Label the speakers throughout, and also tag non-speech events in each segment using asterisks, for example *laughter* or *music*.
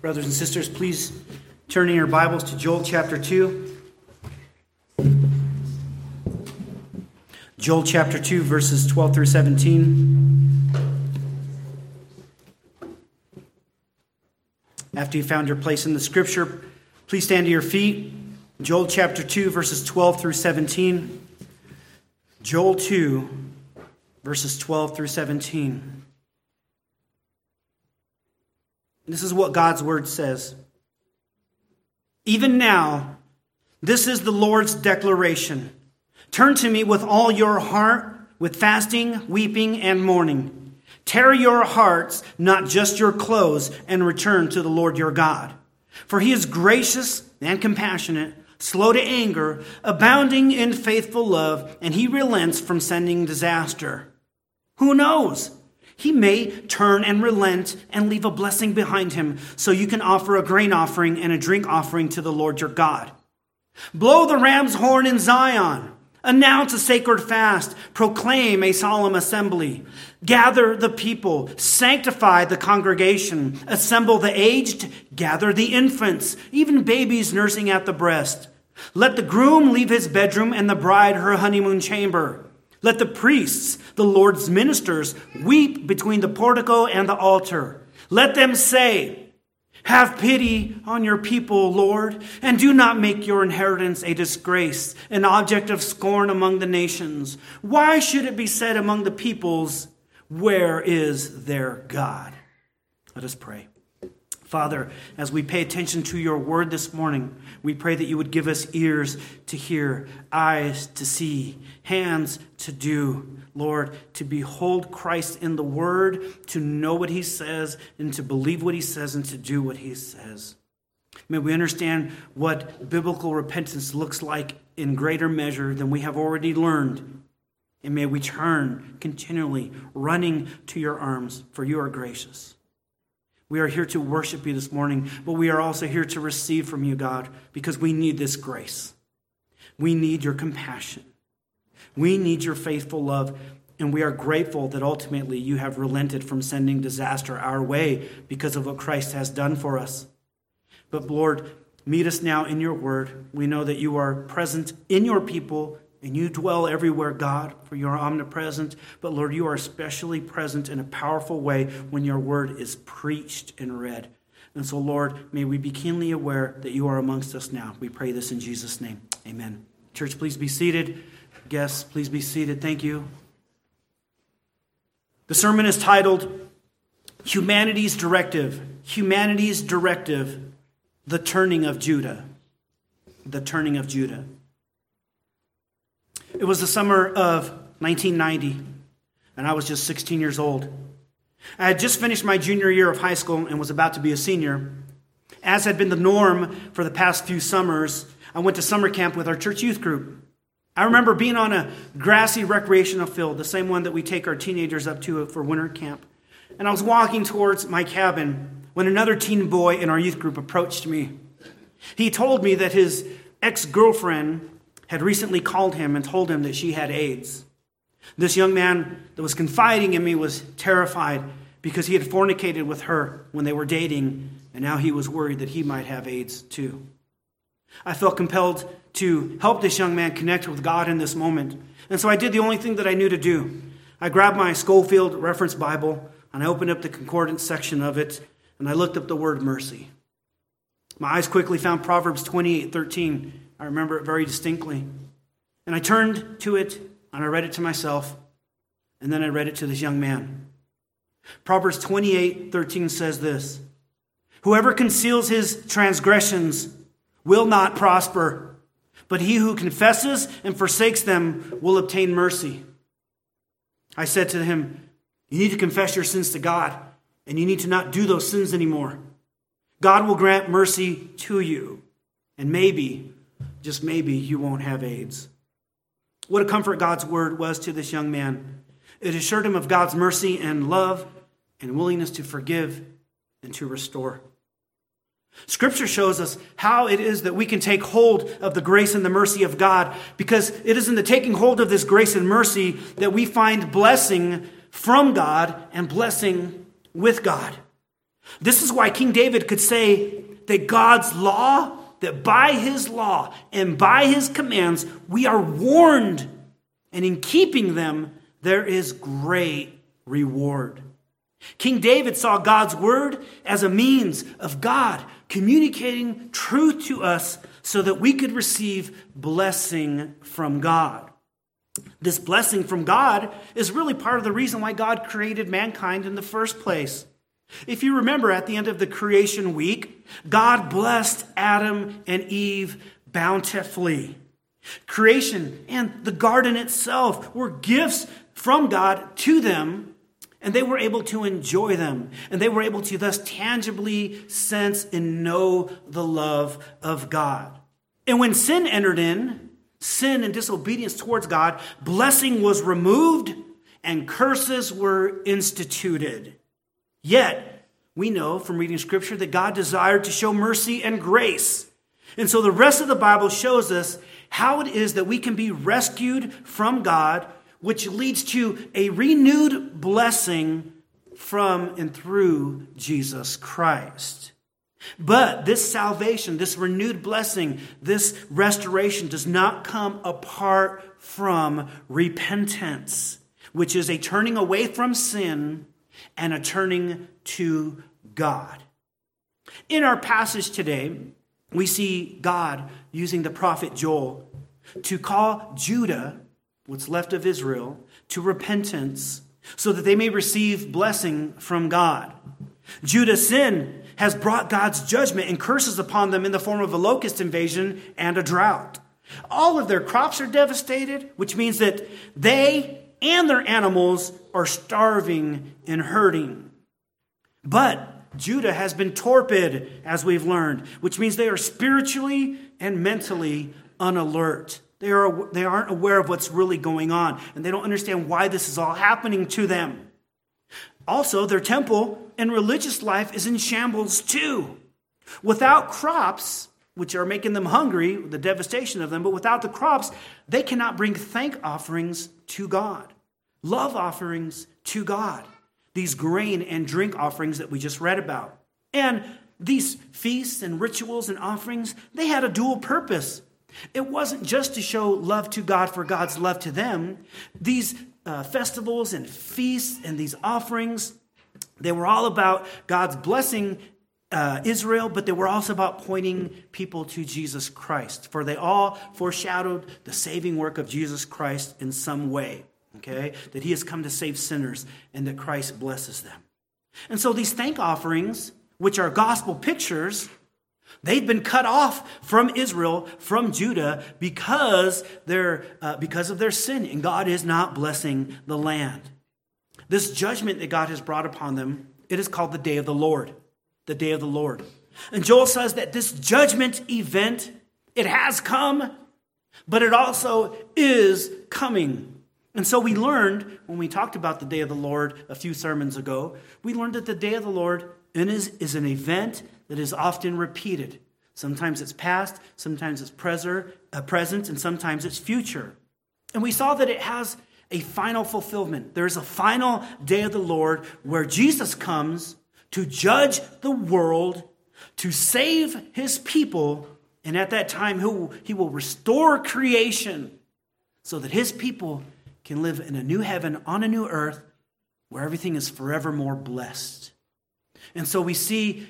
Speaker 1: Brothers and sisters, please turn in your Bibles to Joel chapter 2. Joel chapter 2, verses 12 through 17. After you found your place in the scripture, please stand to your feet. Joel chapter 2, verses 12 through 17. Joel 2, verses 12 through 17. This is what God's word says. Even now, this is the Lord's declaration. Turn to me with all your heart, with fasting, weeping, and mourning. Tear your hearts, not just your clothes, and return to the Lord your God. For he is gracious and compassionate, slow to anger, abounding in faithful love, and he relents from sending disaster. Who knows? He may turn and relent and leave a blessing behind him so you can offer a grain offering and a drink offering to the Lord your God. Blow the ram's horn in Zion. Announce a sacred fast. Proclaim a solemn assembly. Gather the people. Sanctify the congregation. Assemble the aged. Gather the infants, even babies nursing at the breast. Let the groom leave his bedroom and the bride her honeymoon chamber. Let the priests, the Lord's ministers, weep between the portico and the altar. Let them say, Have pity on your people, Lord, and do not make your inheritance a disgrace, an object of scorn among the nations. Why should it be said among the peoples, Where is their God? Let us pray. Father, as we pay attention to your word this morning, we pray that you would give us ears to hear, eyes to see, hands to do. Lord, to behold Christ in the word, to know what he says, and to believe what he says, and to do what he says. May we understand what biblical repentance looks like in greater measure than we have already learned. And may we turn continually, running to your arms, for you are gracious. We are here to worship you this morning, but we are also here to receive from you, God, because we need this grace. We need your compassion. We need your faithful love, and we are grateful that ultimately you have relented from sending disaster our way because of what Christ has done for us. But Lord, meet us now in your word. We know that you are present in your people and you dwell everywhere, God, for you are omnipresent. But Lord, you are especially present in a powerful way when your word is preached and read. And so, Lord, may we be keenly aware that you are amongst us now. We pray this in Jesus' name. Amen. Church, please be seated. Guests, please be seated. Thank you. The sermon is titled Humanity's Directive. Humanity's Directive, the Turning of Judah. The Turning of Judah. It was the summer of 1990, and I was just 16 years old. I had just finished my junior year of high school and was about to be a senior. As had been the norm for the past few summers, I went to summer camp with our church youth group. I remember being on a grassy recreational field, the same one that we take our teenagers up to for winter camp. And I was walking towards my cabin when another teen boy in our youth group approached me. He told me that his ex girlfriend had recently called him and told him that she had AIDS. This young man that was confiding in me was terrified because he had fornicated with her when they were dating, and now he was worried that he might have AIDS too. I felt compelled to help this young man connect with God in this moment, and so I did the only thing that I knew to do. I grabbed my Scofield Reference Bible and I opened up the concordance section of it, and I looked up the word mercy. My eyes quickly found Proverbs 28 13 I remember it very distinctly. And I turned to it and I read it to myself, and then I read it to this young man. Proverbs 28 13 says this Whoever conceals his transgressions will not prosper, but he who confesses and forsakes them will obtain mercy. I said to him, You need to confess your sins to God, and you need to not do those sins anymore. God will grant mercy to you, and maybe just maybe you won't have AIDS. What a comfort God's word was to this young man. It assured him of God's mercy and love and willingness to forgive and to restore. Scripture shows us how it is that we can take hold of the grace and the mercy of God because it is in the taking hold of this grace and mercy that we find blessing from God and blessing with God. This is why King David could say that God's law, that by his law and by his commands, we are warned, and in keeping them, there is great reward. King David saw God's word as a means of God communicating truth to us so that we could receive blessing from God. This blessing from God is really part of the reason why God created mankind in the first place. If you remember at the end of the creation week, God blessed Adam and Eve bountifully. Creation and the garden itself were gifts from God to them, and they were able to enjoy them. And they were able to thus tangibly sense and know the love of God. And when sin entered in, sin and disobedience towards God, blessing was removed and curses were instituted. Yet, we know from reading scripture that God desired to show mercy and grace. And so the rest of the Bible shows us how it is that we can be rescued from God, which leads to a renewed blessing from and through Jesus Christ. But this salvation, this renewed blessing, this restoration does not come apart from repentance, which is a turning away from sin and a turning to God. In our passage today, we see God using the prophet Joel to call Judah, what's left of Israel, to repentance so that they may receive blessing from God. Judah's sin has brought God's judgment and curses upon them in the form of a locust invasion and a drought. All of their crops are devastated, which means that they and their animals are starving and hurting. But Judah has been torpid, as we've learned, which means they are spiritually and mentally unalert. They, are, they aren't aware of what's really going on, and they don't understand why this is all happening to them. Also, their temple and religious life is in shambles too. Without crops, which are making them hungry, the devastation of them, but without the crops, they cannot bring thank offerings to God, love offerings to God, these grain and drink offerings that we just read about. And these feasts and rituals and offerings, they had a dual purpose. It wasn't just to show love to God for God's love to them. These uh, festivals and feasts and these offerings, they were all about God's blessing uh, Israel, but they were also about pointing people to Jesus Christ, for they all foreshadowed the saving work of Jesus Christ in some way, okay? That he has come to save sinners and that Christ blesses them. And so these thank offerings, which are gospel pictures, They'd been cut off from Israel, from Judah, because, uh, because of their sin, and God is not blessing the land. This judgment that God has brought upon them, it is called the day of the Lord. The day of the Lord. And Joel says that this judgment event, it has come, but it also is coming. And so we learned, when we talked about the day of the Lord a few sermons ago, we learned that the day of the Lord is an event that is often repeated. Sometimes it's past, sometimes it's uh, present, and sometimes it's future. And we saw that it has a final fulfillment. There's a final day of the Lord where Jesus comes to judge the world, to save his people, and at that time he will restore creation so that his people can live in a new heaven on a new earth where everything is forevermore blessed. And so we see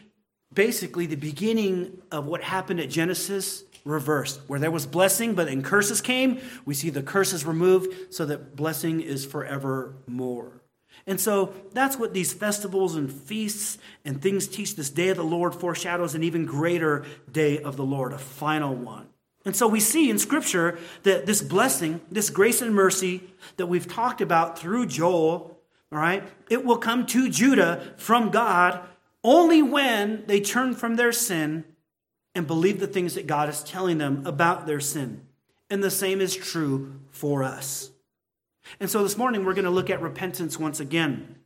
Speaker 1: basically the beginning of what happened at Genesis reversed. Where there was blessing, but then curses came, we see the curses removed so that blessing is forevermore. And so that's what these festivals and feasts and things teach. This day of the Lord foreshadows an even greater day of the Lord, a final one. And so we see in Scripture that this blessing, this grace and mercy that we've talked about through Joel, all right, it will come to Judah from God only when they turn from their sin and believe the things that God is telling them about their sin. And the same is true for us. And so this morning we're going to look at repentance once again.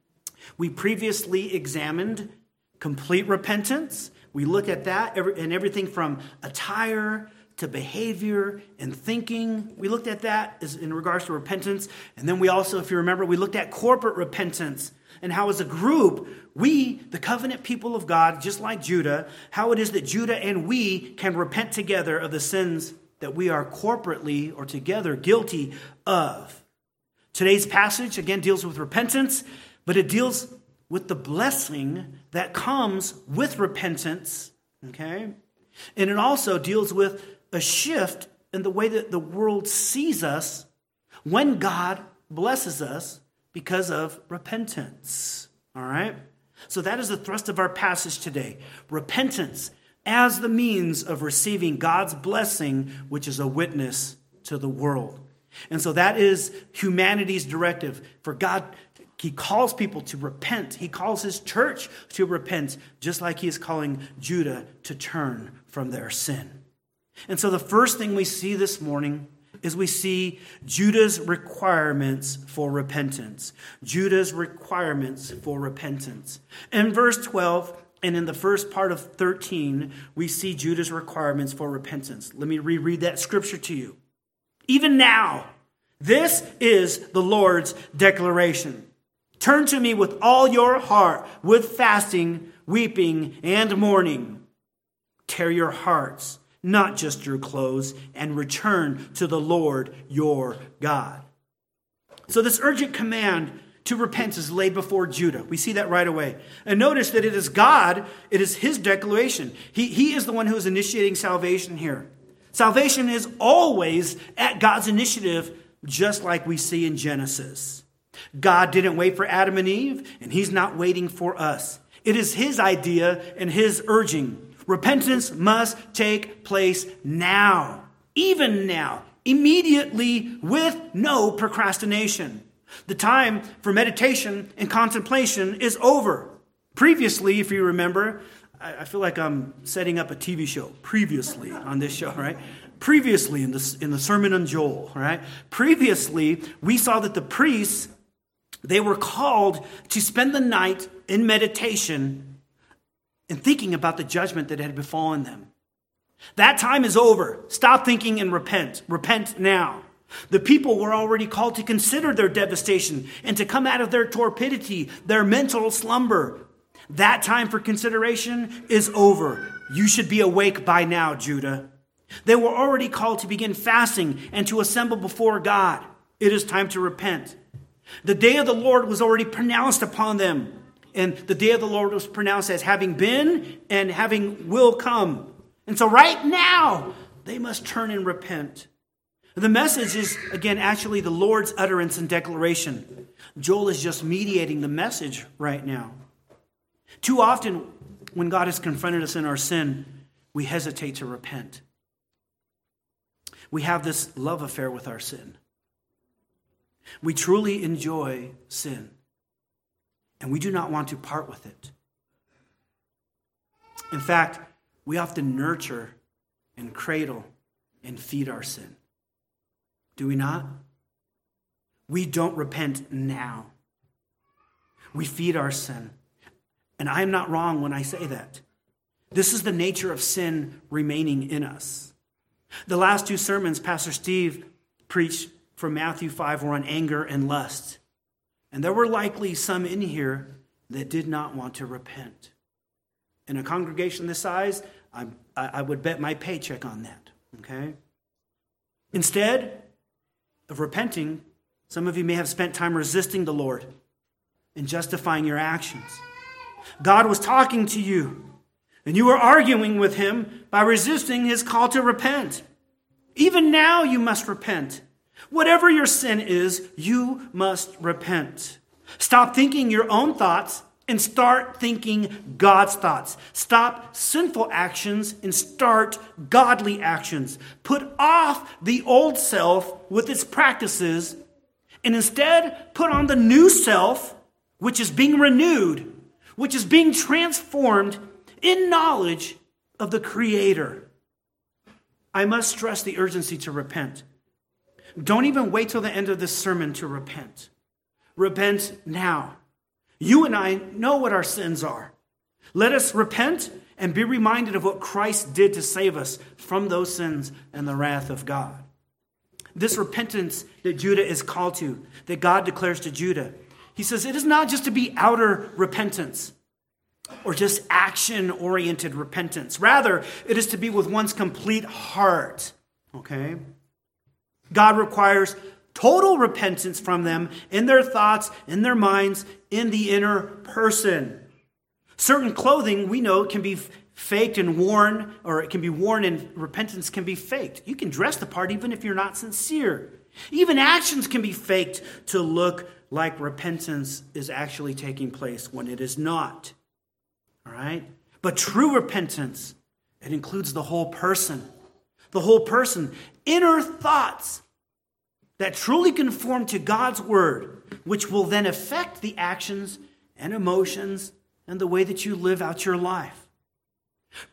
Speaker 1: We previously examined complete repentance. We look at that and everything from attire to behavior and thinking. We looked at that in regards to repentance. And then we also, if you remember, we looked at corporate repentance and how, as a group, we, the covenant people of God, just like Judah, how it is that Judah and we can repent together of the sins that we are corporately or together guilty of. Today's passage, again, deals with repentance, but it deals with the blessing that comes with repentance, okay? And it also deals with a shift in the way that the world sees us when God blesses us because of repentance. All right? So that is the thrust of our passage today. Repentance as the means of receiving God's blessing, which is a witness to the world. And so that is humanity's directive. For God, He calls people to repent. He calls His church to repent, just like He is calling Judah to turn from their sin. And so the first thing we see this morning is we see Judah's requirements for repentance. Judah's requirements for repentance. In verse 12, and in the first part of 13, we see Judah's requirements for repentance. Let me reread that scripture to you. Even now, this is the Lord's declaration. Turn to me with all your heart, with fasting, weeping, and mourning. Tear your hearts not just your clothes, and return to the Lord your God. So, this urgent command to repent is laid before Judah. We see that right away. And notice that it is God, it is his declaration. He, he is the one who is initiating salvation here. Salvation is always at God's initiative, just like we see in Genesis. God didn't wait for Adam and Eve, and he's not waiting for us. It is his idea and his urging. Repentance must take place now, even now, immediately, with no procrastination. The time for meditation and contemplation is over. Previously, if you remember, I feel like I'm setting up a TV show. Previously on this show, right? Previously in the, in the Sermon on Joel, right? Previously, we saw that the priests, they were called to spend the night in meditation and thinking about the judgment that had befallen them. That time is over. Stop thinking and repent. Repent now. The people were already called to consider their devastation and to come out of their torpidity, their mental slumber. That time for consideration is over. You should be awake by now, Judah. They were already called to begin fasting and to assemble before God. It is time to repent. The day of the Lord was already pronounced upon them. And the day of the Lord was pronounced as having been and having will come. And so, right now, they must turn and repent. The message is, again, actually the Lord's utterance and declaration. Joel is just mediating the message right now. Too often, when God has confronted us in our sin, we hesitate to repent. We have this love affair with our sin. We truly enjoy sin and we do not want to part with it. In fact, we often nurture and cradle and feed our sin. Do we not? We don't repent now. We feed our sin. And I am not wrong when I say that. This is the nature of sin remaining in us. The last two sermons Pastor Steve preached from Matthew 5 were on anger and lust. And there were likely some in here that did not want to repent. In a congregation this size, I, I would bet my paycheck on that, okay? Instead of repenting, some of you may have spent time resisting the Lord and justifying your actions. God was talking to you, and you were arguing with him by resisting his call to repent. Even now, you must repent. Whatever your sin is, you must repent. Stop thinking your own thoughts and start thinking God's thoughts. Stop sinful actions and start godly actions. Put off the old self with its practices and instead put on the new self, which is being renewed, which is being transformed in knowledge of the Creator. I must stress the urgency to repent. Don't even wait till the end of this sermon to repent. Repent now. You and I know what our sins are. Let us repent and be reminded of what Christ did to save us from those sins and the wrath of God. This repentance that Judah is called to, that God declares to Judah, He says it is not just to be outer repentance or just action oriented repentance. Rather, it is to be with one's complete heart. Okay? God requires total repentance from them in their thoughts, in their minds, in the inner person. Certain clothing we know can be faked and worn, or it can be worn and repentance can be faked. You can dress the part even if you're not sincere. Even actions can be faked to look like repentance is actually taking place when it is not. All right? But true repentance, it includes the whole person. The whole person. Inner thoughts that truly conform to God's word, which will then affect the actions and emotions and the way that you live out your life.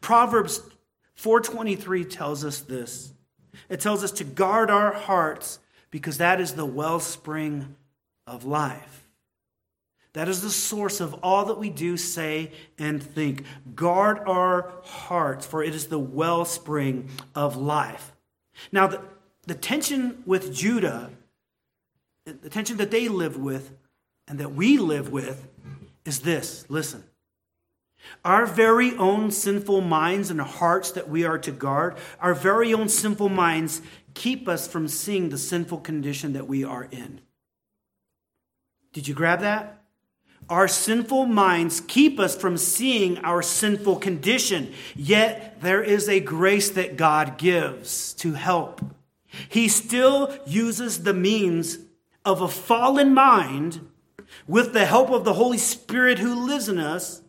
Speaker 1: Proverbs 4:23 tells us this. It tells us to guard our hearts because that is the wellspring of life. That is the source of all that we do, say, and think. Guard our hearts, for it is the wellspring of life. Now, the, the tension with Judah, the tension that they live with and that we live with, is this listen. Our very own sinful minds and hearts that we are to guard, our very own sinful minds keep us from seeing the sinful condition that we are in. Did you grab that? Our sinful minds keep us from seeing our sinful condition, yet there is a grace that God gives to help. He still uses the means of a fallen mind with the help of the Holy Spirit who lives in us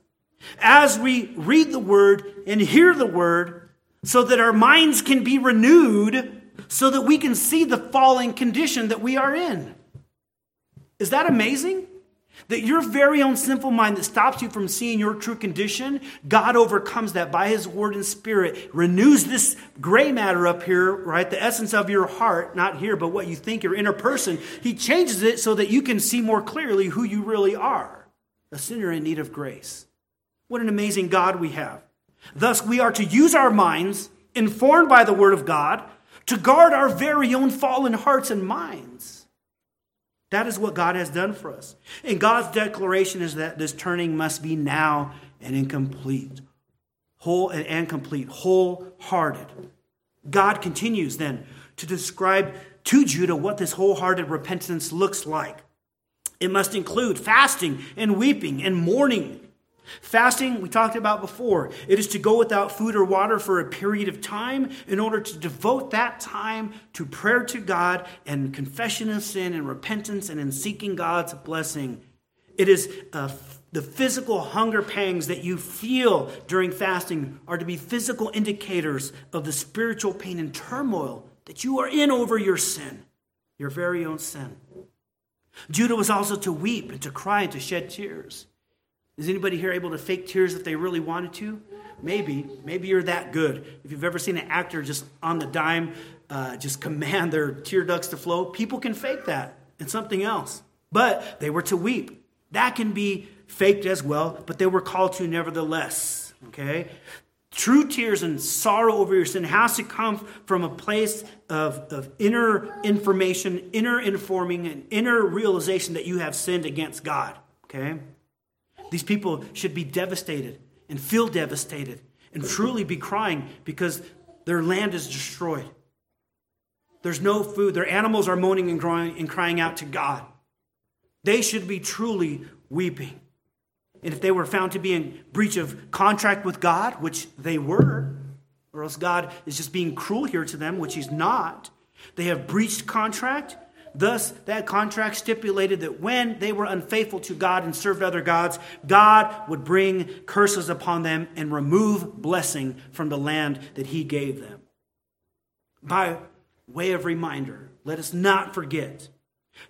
Speaker 1: as we read the Word and hear the Word so that our minds can be renewed so that we can see the fallen condition that we are in. Is that amazing? That your very own sinful mind that stops you from seeing your true condition, God overcomes that by His word and spirit, renews this gray matter up here, right? The essence of your heart, not here, but what you think, your inner person. He changes it so that you can see more clearly who you really are a sinner in need of grace. What an amazing God we have. Thus, we are to use our minds, informed by the word of God, to guard our very own fallen hearts and minds. That is what God has done for us. And God's declaration is that this turning must be now and incomplete. Whole and complete, wholehearted. God continues then to describe to Judah what this wholehearted repentance looks like. It must include fasting and weeping and mourning Fasting, we talked about before, it is to go without food or water for a period of time in order to devote that time to prayer to God and confession of sin and repentance and in seeking God's blessing. It is uh, the physical hunger pangs that you feel during fasting are to be physical indicators of the spiritual pain and turmoil that you are in over your sin, your very own sin. Judah was also to weep and to cry and to shed tears. Is anybody here able to fake tears if they really wanted to? Maybe. Maybe you're that good. If you've ever seen an actor just on the dime uh, just command their tear ducts to flow, people can fake that and something else. But they were to weep. That can be faked as well, but they were called to nevertheless. Okay? True tears and sorrow over your sin has to come from a place of, of inner information, inner informing, and inner realization that you have sinned against God. Okay? These people should be devastated and feel devastated and truly be crying because their land is destroyed. There's no food. Their animals are moaning and crying, and crying out to God. They should be truly weeping. And if they were found to be in breach of contract with God, which they were, or else God is just being cruel here to them, which He's not, they have breached contract, Thus, that contract stipulated that when they were unfaithful to God and served other gods, God would bring curses upon them and remove blessing from the land that He gave them. By way of reminder, let us not forget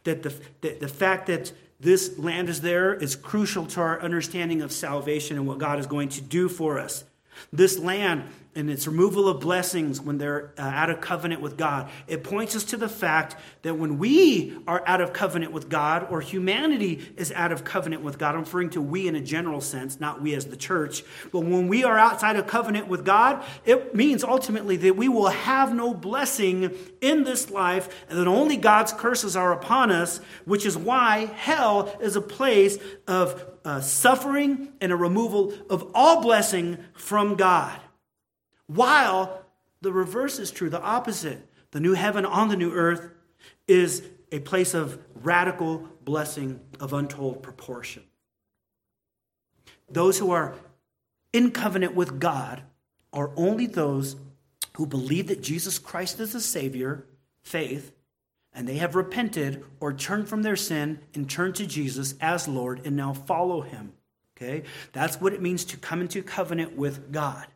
Speaker 1: that the, that the fact that this land is there is crucial to our understanding of salvation and what God is going to do for us. This land and its removal of blessings when they're uh, out of covenant with God. It points us to the fact that when we are out of covenant with God, or humanity is out of covenant with God, I'm referring to we in a general sense, not we as the church, but when we are outside of covenant with God, it means ultimately that we will have no blessing in this life, and that only God's curses are upon us, which is why hell is a place of uh, suffering and a removal of all blessing from God. While the reverse is true, the opposite. The new heaven on the new earth is a place of radical blessing of untold proportion. Those who are in covenant with God are only those who believe that Jesus Christ is the Savior, faith, and they have repented or turned from their sin and turned to Jesus as Lord and now follow Him. Okay? That's what it means to come into covenant with God.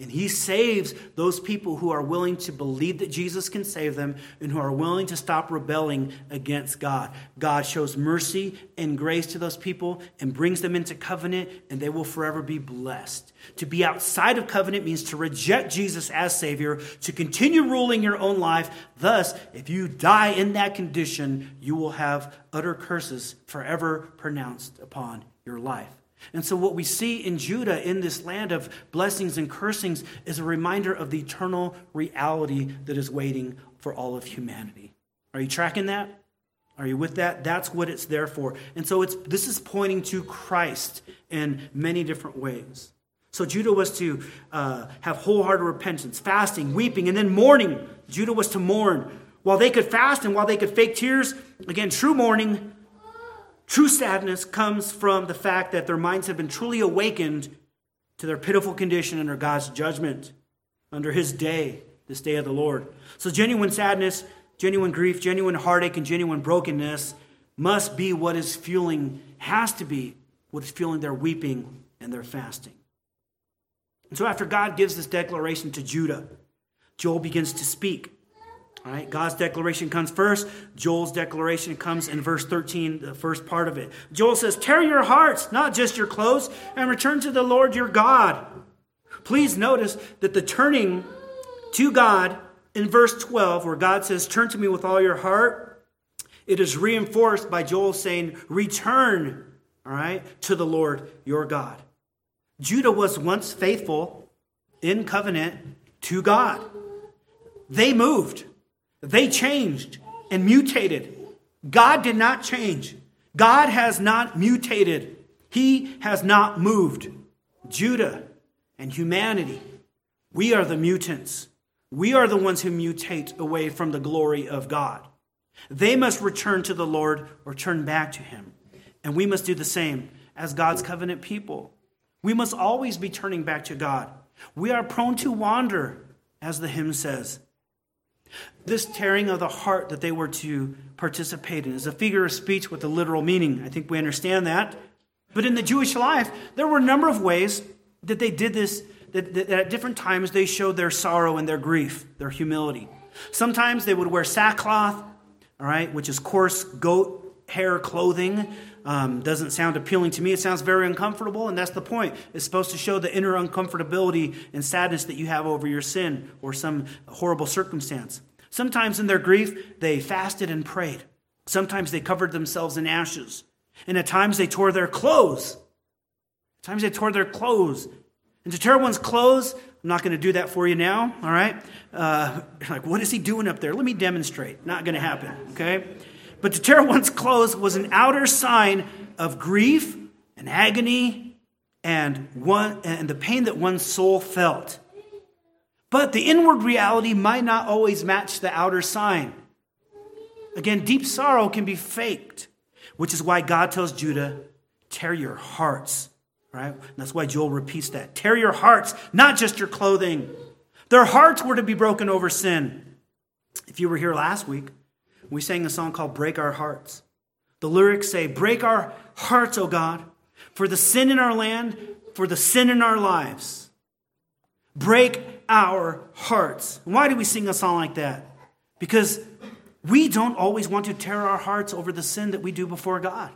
Speaker 1: And he saves those people who are willing to believe that Jesus can save them and who are willing to stop rebelling against God. God shows mercy and grace to those people and brings them into covenant, and they will forever be blessed. To be outside of covenant means to reject Jesus as Savior, to continue ruling your own life. Thus, if you die in that condition, you will have utter curses forever pronounced upon your life. And so, what we see in Judah in this land of blessings and cursings is a reminder of the eternal reality that is waiting for all of humanity. Are you tracking that? Are you with that? That's what it's there for. And so, it's, this is pointing to Christ in many different ways. So, Judah was to uh, have wholehearted repentance, fasting, weeping, and then mourning. Judah was to mourn. While they could fast and while they could fake tears, again, true mourning True sadness comes from the fact that their minds have been truly awakened to their pitiful condition under God's judgment, under His day, this day of the Lord. So, genuine sadness, genuine grief, genuine heartache, and genuine brokenness must be what is fueling, has to be what is fueling their weeping and their fasting. And so, after God gives this declaration to Judah, Joel begins to speak. All right, God's declaration comes first. Joel's declaration comes in verse 13, the first part of it. Joel says, Tear your hearts, not just your clothes, and return to the Lord your God. Please notice that the turning to God in verse 12, where God says, Turn to me with all your heart, it is reinforced by Joel saying, Return, all right, to the Lord your God. Judah was once faithful in covenant to God. They moved. They changed and mutated. God did not change. God has not mutated. He has not moved. Judah and humanity, we are the mutants. We are the ones who mutate away from the glory of God. They must return to the Lord or turn back to Him. And we must do the same as God's covenant people. We must always be turning back to God. We are prone to wander, as the hymn says. This tearing of the heart that they were to participate in is a figure of speech with a literal meaning. I think we understand that. But in the Jewish life, there were a number of ways that they did this, that, that at different times they showed their sorrow and their grief, their humility. Sometimes they would wear sackcloth, all right, which is coarse goat hair clothing. Um, doesn't sound appealing to me. It sounds very uncomfortable, and that's the point. It's supposed to show the inner uncomfortability and sadness that you have over your sin or some horrible circumstance. Sometimes in their grief, they fasted and prayed. Sometimes they covered themselves in ashes. And at times they tore their clothes. At times they tore their clothes. And to tear one's clothes, I'm not going to do that for you now, all right? Uh, *laughs* like, what is he doing up there? Let me demonstrate. Not going to happen, okay? But to tear one's clothes was an outer sign of grief and agony and, one, and the pain that one's soul felt. But the inward reality might not always match the outer sign. Again, deep sorrow can be faked, which is why God tells Judah, tear your hearts, right? And that's why Joel repeats that. Tear your hearts, not just your clothing. Their hearts were to be broken over sin. If you were here last week, we sang a song called Break Our Hearts. The lyrics say, Break our hearts, O God, for the sin in our land, for the sin in our lives. Break our hearts. Why do we sing a song like that? Because we don't always want to tear our hearts over the sin that we do before God.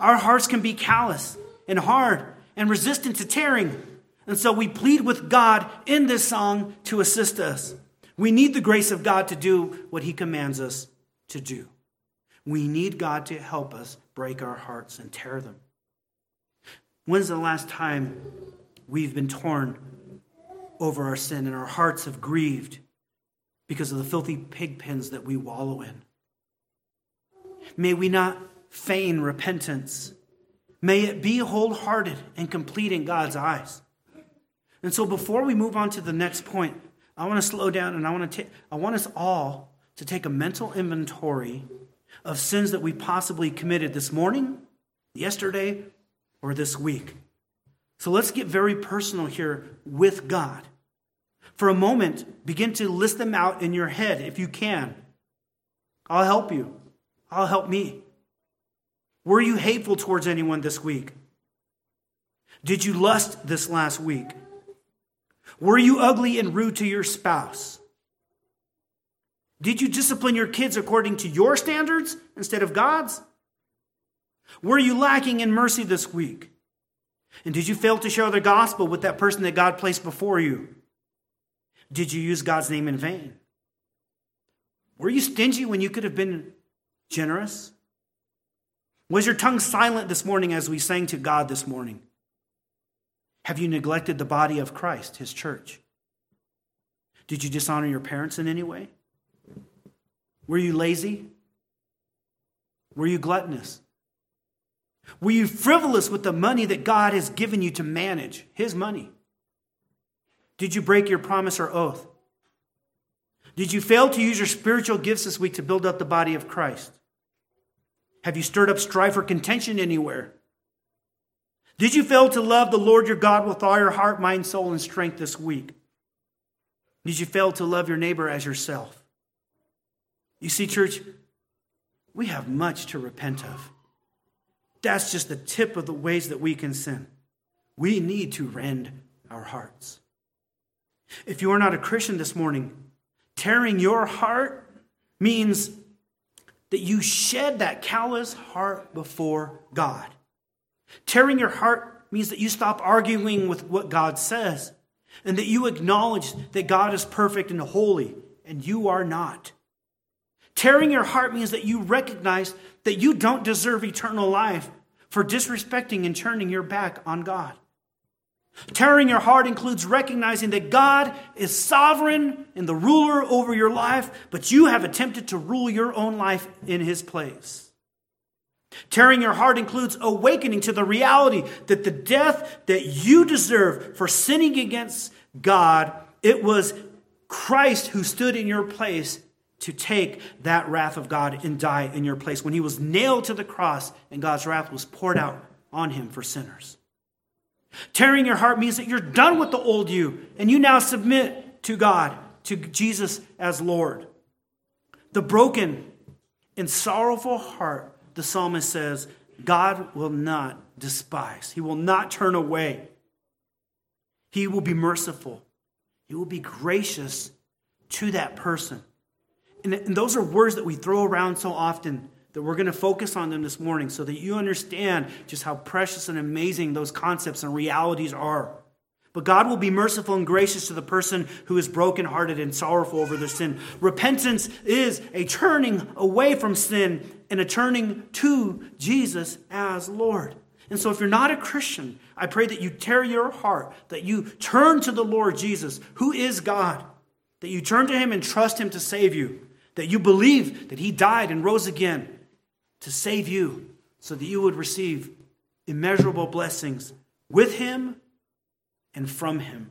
Speaker 1: Our hearts can be callous and hard and resistant to tearing. And so we plead with God in this song to assist us. We need the grace of God to do what He commands us to do. We need God to help us break our hearts and tear them. When's the last time we've been torn over our sin and our hearts have grieved because of the filthy pig pens that we wallow in? May we not feign repentance. May it be wholehearted and complete in God's eyes. And so before we move on to the next point, I want to slow down and I want to take I want us all to take a mental inventory of sins that we possibly committed this morning, yesterday, or this week. So let's get very personal here with God. For a moment, begin to list them out in your head if you can. I'll help you. I'll help me. Were you hateful towards anyone this week? Did you lust this last week? Were you ugly and rude to your spouse? Did you discipline your kids according to your standards instead of God's? Were you lacking in mercy this week? And did you fail to share the gospel with that person that God placed before you? Did you use God's name in vain? Were you stingy when you could have been generous? Was your tongue silent this morning as we sang to God this morning? Have you neglected the body of Christ, his church? Did you dishonor your parents in any way? Were you lazy? Were you gluttonous? Were you frivolous with the money that God has given you to manage, his money? Did you break your promise or oath? Did you fail to use your spiritual gifts this week to build up the body of Christ? Have you stirred up strife or contention anywhere? Did you fail to love the Lord your God with all your heart, mind, soul, and strength this week? Did you fail to love your neighbor as yourself? You see, church, we have much to repent of. That's just the tip of the ways that we can sin. We need to rend our hearts. If you are not a Christian this morning, tearing your heart means that you shed that callous heart before God. Tearing your heart means that you stop arguing with what God says and that you acknowledge that God is perfect and holy and you are not. Tearing your heart means that you recognize that you don't deserve eternal life for disrespecting and turning your back on God. Tearing your heart includes recognizing that God is sovereign and the ruler over your life, but you have attempted to rule your own life in his place. Tearing your heart includes awakening to the reality that the death that you deserve for sinning against God, it was Christ who stood in your place to take that wrath of God and die in your place when he was nailed to the cross and God's wrath was poured out on him for sinners. Tearing your heart means that you're done with the old you and you now submit to God, to Jesus as Lord. The broken and sorrowful heart the psalmist says, God will not despise, He will not turn away. He will be merciful, He will be gracious to that person. And, those are words that we throw around so often that we're going to focus on them this morning so that you understand just how precious and amazing those concepts and realities are. But God will be merciful and gracious to the person who is brokenhearted and sorrowful over their sin. Repentance is a turning away from sin and a turning to Jesus as Lord. And so, if you're not a Christian, I pray that you tear your heart, that you turn to the Lord Jesus, who is God, that you turn to Him and trust Him to save you, that you believe that He died and rose again to save you, so that you would receive immeasurable blessings with Him and from Him.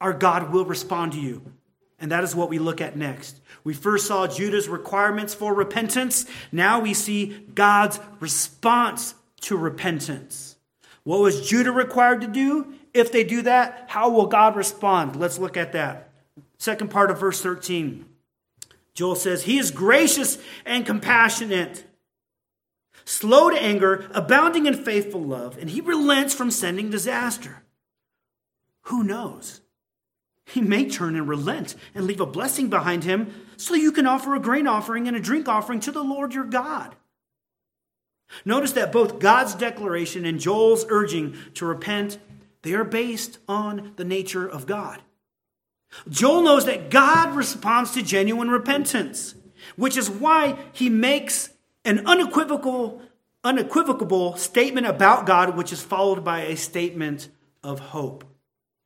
Speaker 1: Our God will respond to you. And that is what we look at next. We first saw Judah's requirements for repentance. Now we see God's response to repentance. What was Judah required to do? If they do that, how will God respond? Let's look at that. Second part of verse 13. Joel says, He is gracious and compassionate, slow to anger, abounding in faithful love, and He relents from sending disaster. Who knows? He may turn and relent and leave a blessing behind him so you can offer a grain offering and a drink offering to the Lord your God. Notice that both God's declaration and Joel's urging to repent They are based on the nature of God. Joel knows that God responds to genuine repentance, which is why he makes an unequivocal, unequivocal statement about God, which is followed by a statement of hope.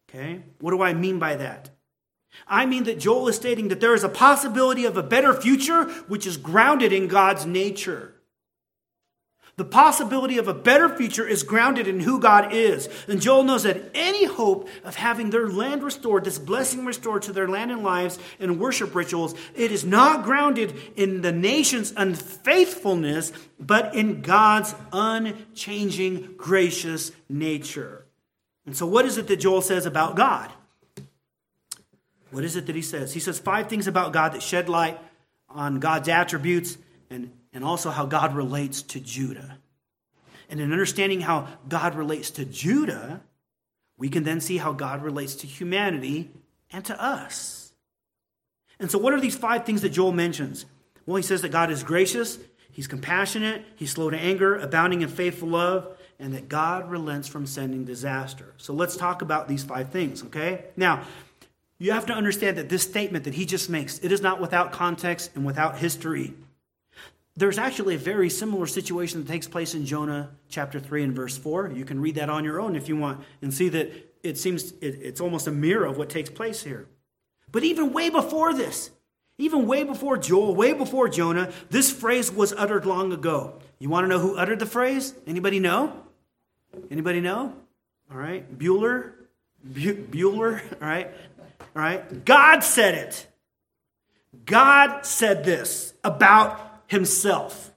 Speaker 1: Okay? What do I mean by that? I mean that Joel is stating that there is a possibility of a better future which is grounded in God's nature. The possibility of a better future is grounded in who God is. And Joel knows that any hope of having their land restored, this blessing restored to their land and lives and worship rituals, it is not grounded in the nation's unfaithfulness, but in God's unchanging, gracious nature. And so, what is it that Joel says about God? What is it that he says? He says five things about God that shed light on God's attributes and, and also how God relates to Judah. And in understanding how God relates to Judah, we can then see how God relates to humanity and to us. And so, what are these five things that Joel mentions? Well, he says that God is gracious, he's compassionate, he's slow to anger, abounding in faithful love, and that God relents from sending disaster. So, let's talk about these five things, okay? Now, you have to understand that this statement that he just makes, it is not without context and without history. There's actually a very similar situation that takes place in Jonah chapter 3 and verse 4. You can read that on your own if you want and see that it seems it, it's almost a mirror of what takes place here. But even way before this, even way before Joel, way before Jonah, this phrase was uttered long ago. You want to know who uttered the phrase? Anybody know? Anybody know? All right. Bueller? Bueller? All right. All right? God said it. God said this about himself.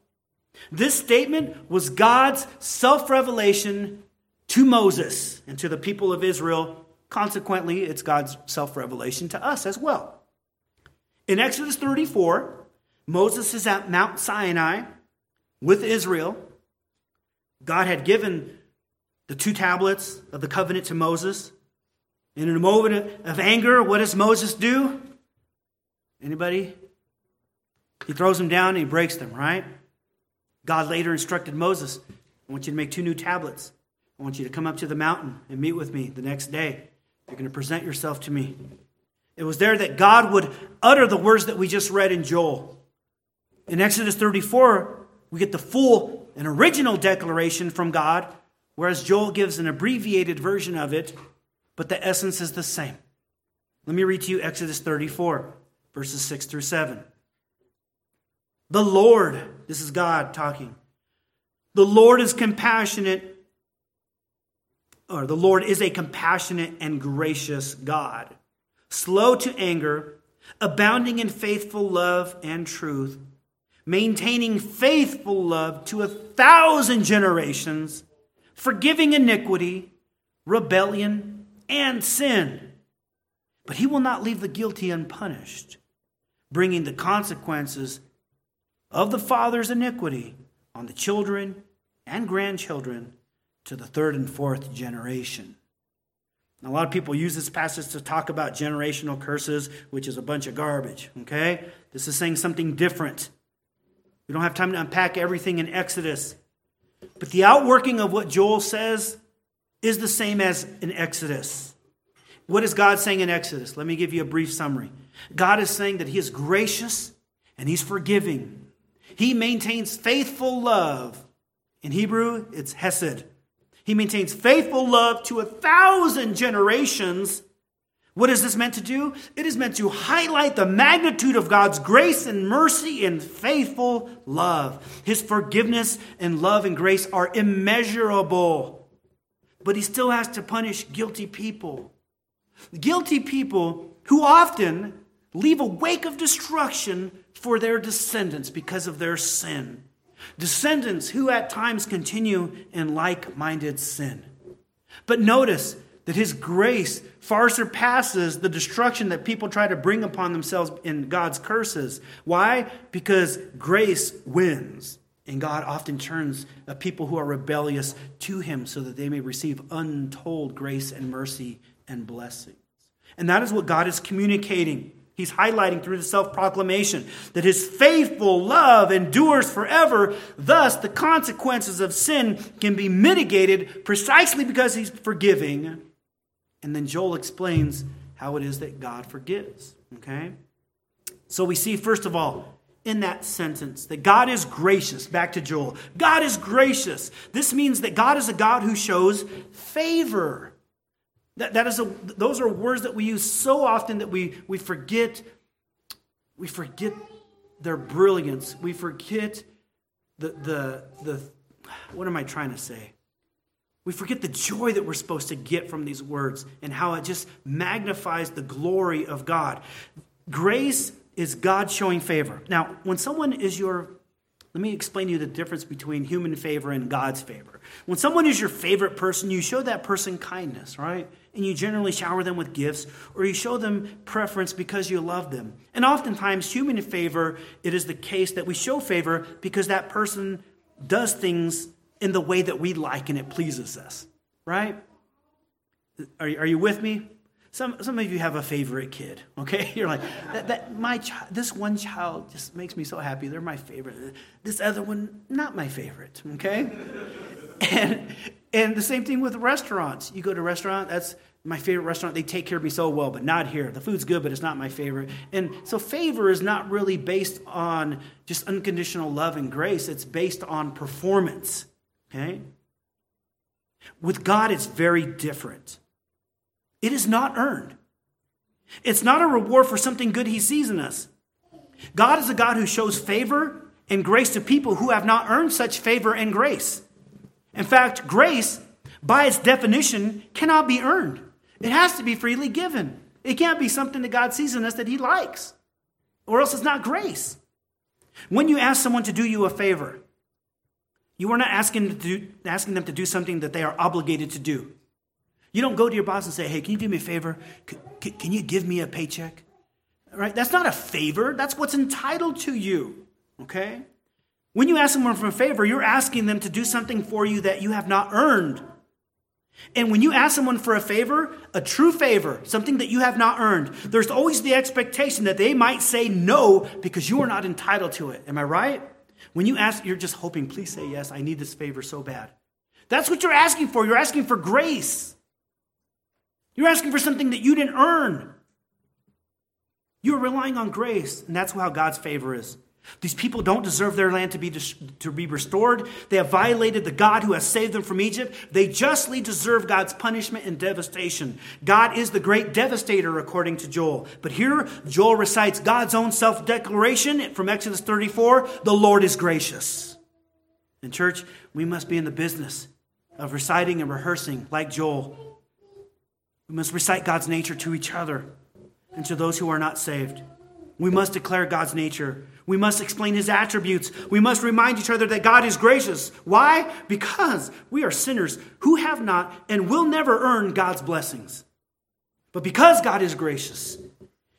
Speaker 1: This statement was God's self revelation to Moses and to the people of Israel. Consequently, it's God's self revelation to us as well. In Exodus 34, Moses is at Mount Sinai with Israel. God had given the two tablets of the covenant to Moses. And in a moment of anger, what does Moses do? Anybody? He throws them down and he breaks them, right? God later instructed Moses, I want you to make two new tablets. I want you to come up to the mountain and meet with me the next day. You're going to present yourself to me. It was there that God would utter the words that we just read in Joel. In Exodus 34, we get the full and original declaration from God, whereas Joel gives an abbreviated version of it but the essence is the same. Let me read to you Exodus 34, verses 6 through 7. The Lord, this is God talking, the Lord is compassionate, or the Lord is a compassionate and gracious God, slow to anger, abounding in faithful love and truth, maintaining faithful love to a thousand generations, forgiving iniquity, rebellion, and sin. But he will not leave the guilty unpunished, bringing the consequences of the father's iniquity on the children and grandchildren to the third and fourth generation. Now, a lot of people use this passage to talk about generational curses, which is a bunch of garbage, okay? This is saying something different. We don't have time to unpack everything in Exodus. But the outworking of what Joel says is the same as in Exodus. What is God saying in Exodus? Let me give you a brief summary. God is saying that He is gracious and He's forgiving. He maintains faithful love. In Hebrew, it's Hesed. He maintains faithful love to a thousand generations. What is this meant to do? It is meant to highlight the magnitude of God's grace and mercy and faithful love. His forgiveness and love and grace are immeasurable but he still has to punish guilty people. Guilty people who often leave a wake of destruction for their descendants because of their sin. Descendants who at times continue in like minded sin. But notice that his grace far surpasses the destruction that people try to bring upon themselves in God's curses. Why? Because grace wins. And God often turns a people who are rebellious to him so that they may receive untold grace and mercy and blessings. And that is what God is communicating. He's highlighting through the self proclamation that his faithful love endures forever. Thus, the consequences of sin can be mitigated precisely because he's forgiving And then Joel explains how it is that God forgives. Okay? So we see, first of all, in that sentence that God is gracious. Back to Joel. God is gracious. This means that God is a God who shows favor. That, that is a, those are words that we use so often that we, we forget we forget their brilliance. We forget the, the, the what am I trying to say? We forget the joy that we're supposed to get from these words and how it just magnifies the glory of God. Grace is God showing favor. Now, when someone is your, let me explain to you the difference between human favor and God's favor. When someone is your favorite person, you show that person kindness, right? And you generally shower them with gifts, or you show them preference because you love them. And oftentimes, human favor, it is the case that we show favor because that person does things in the way that we like and it pleases us, right? Are, are you with me? Some, some of you have a favorite kid, okay? *laughs* You're like, that, that my child, this one child just makes me so happy. They're my favorite. This other one, not my favorite, okay? *laughs* And, and the same thing with restaurants. You go to a restaurant, that's my favorite restaurant. They take care of me so well, but not here. The food's good, but it's not my favorite. And so favor is not really based on just unconditional love and grace, it's based on performance, okay? With God, it's very different. It is not earned. It's not a reward for something good he sees in us. God is a God who shows favor and grace to people who have not earned such favor and grace. In fact, grace, by its definition, cannot be earned. It has to be freely given. It can't be something that God sees in us that he likes, or else it's not grace. When you ask someone to do you a favor, you are not asking, do, asking them to do something that they are obligated to do. You don't go to your boss and say, hey, can you do me a favor? Can you give me a paycheck? Right? That's not a favor. That's what's entitled to you. Okay? When you ask someone for a favor, you're asking them to do something for you that you have not earned. And when you ask someone for a favor, a true favor, something that you have not earned, there's always the expectation that they might say no because you are not entitled to it. Am I right? When you ask, you're just hoping, please say yes, I need this favor so bad. That's what you're asking for. You're asking for grace. You're asking for something that you didn't earn. You're relying on grace, and that's how God's favor is. These people don't deserve their land to be, to be restored. They have violated the God who has saved them from Egypt. They justly deserve God's punishment and devastation. God is the great devastator, according to Joel. But here, Joel recites God's own self declaration from Exodus 34 the Lord is gracious. In church, we must be in the business of reciting and rehearsing like Joel we must recite God's nature to each other and to those who are not saved. We must declare God's nature. We must explain his attributes. We must remind each other that God is gracious. Why? Because we are sinners who have not and will never earn God's blessings. But because God is gracious,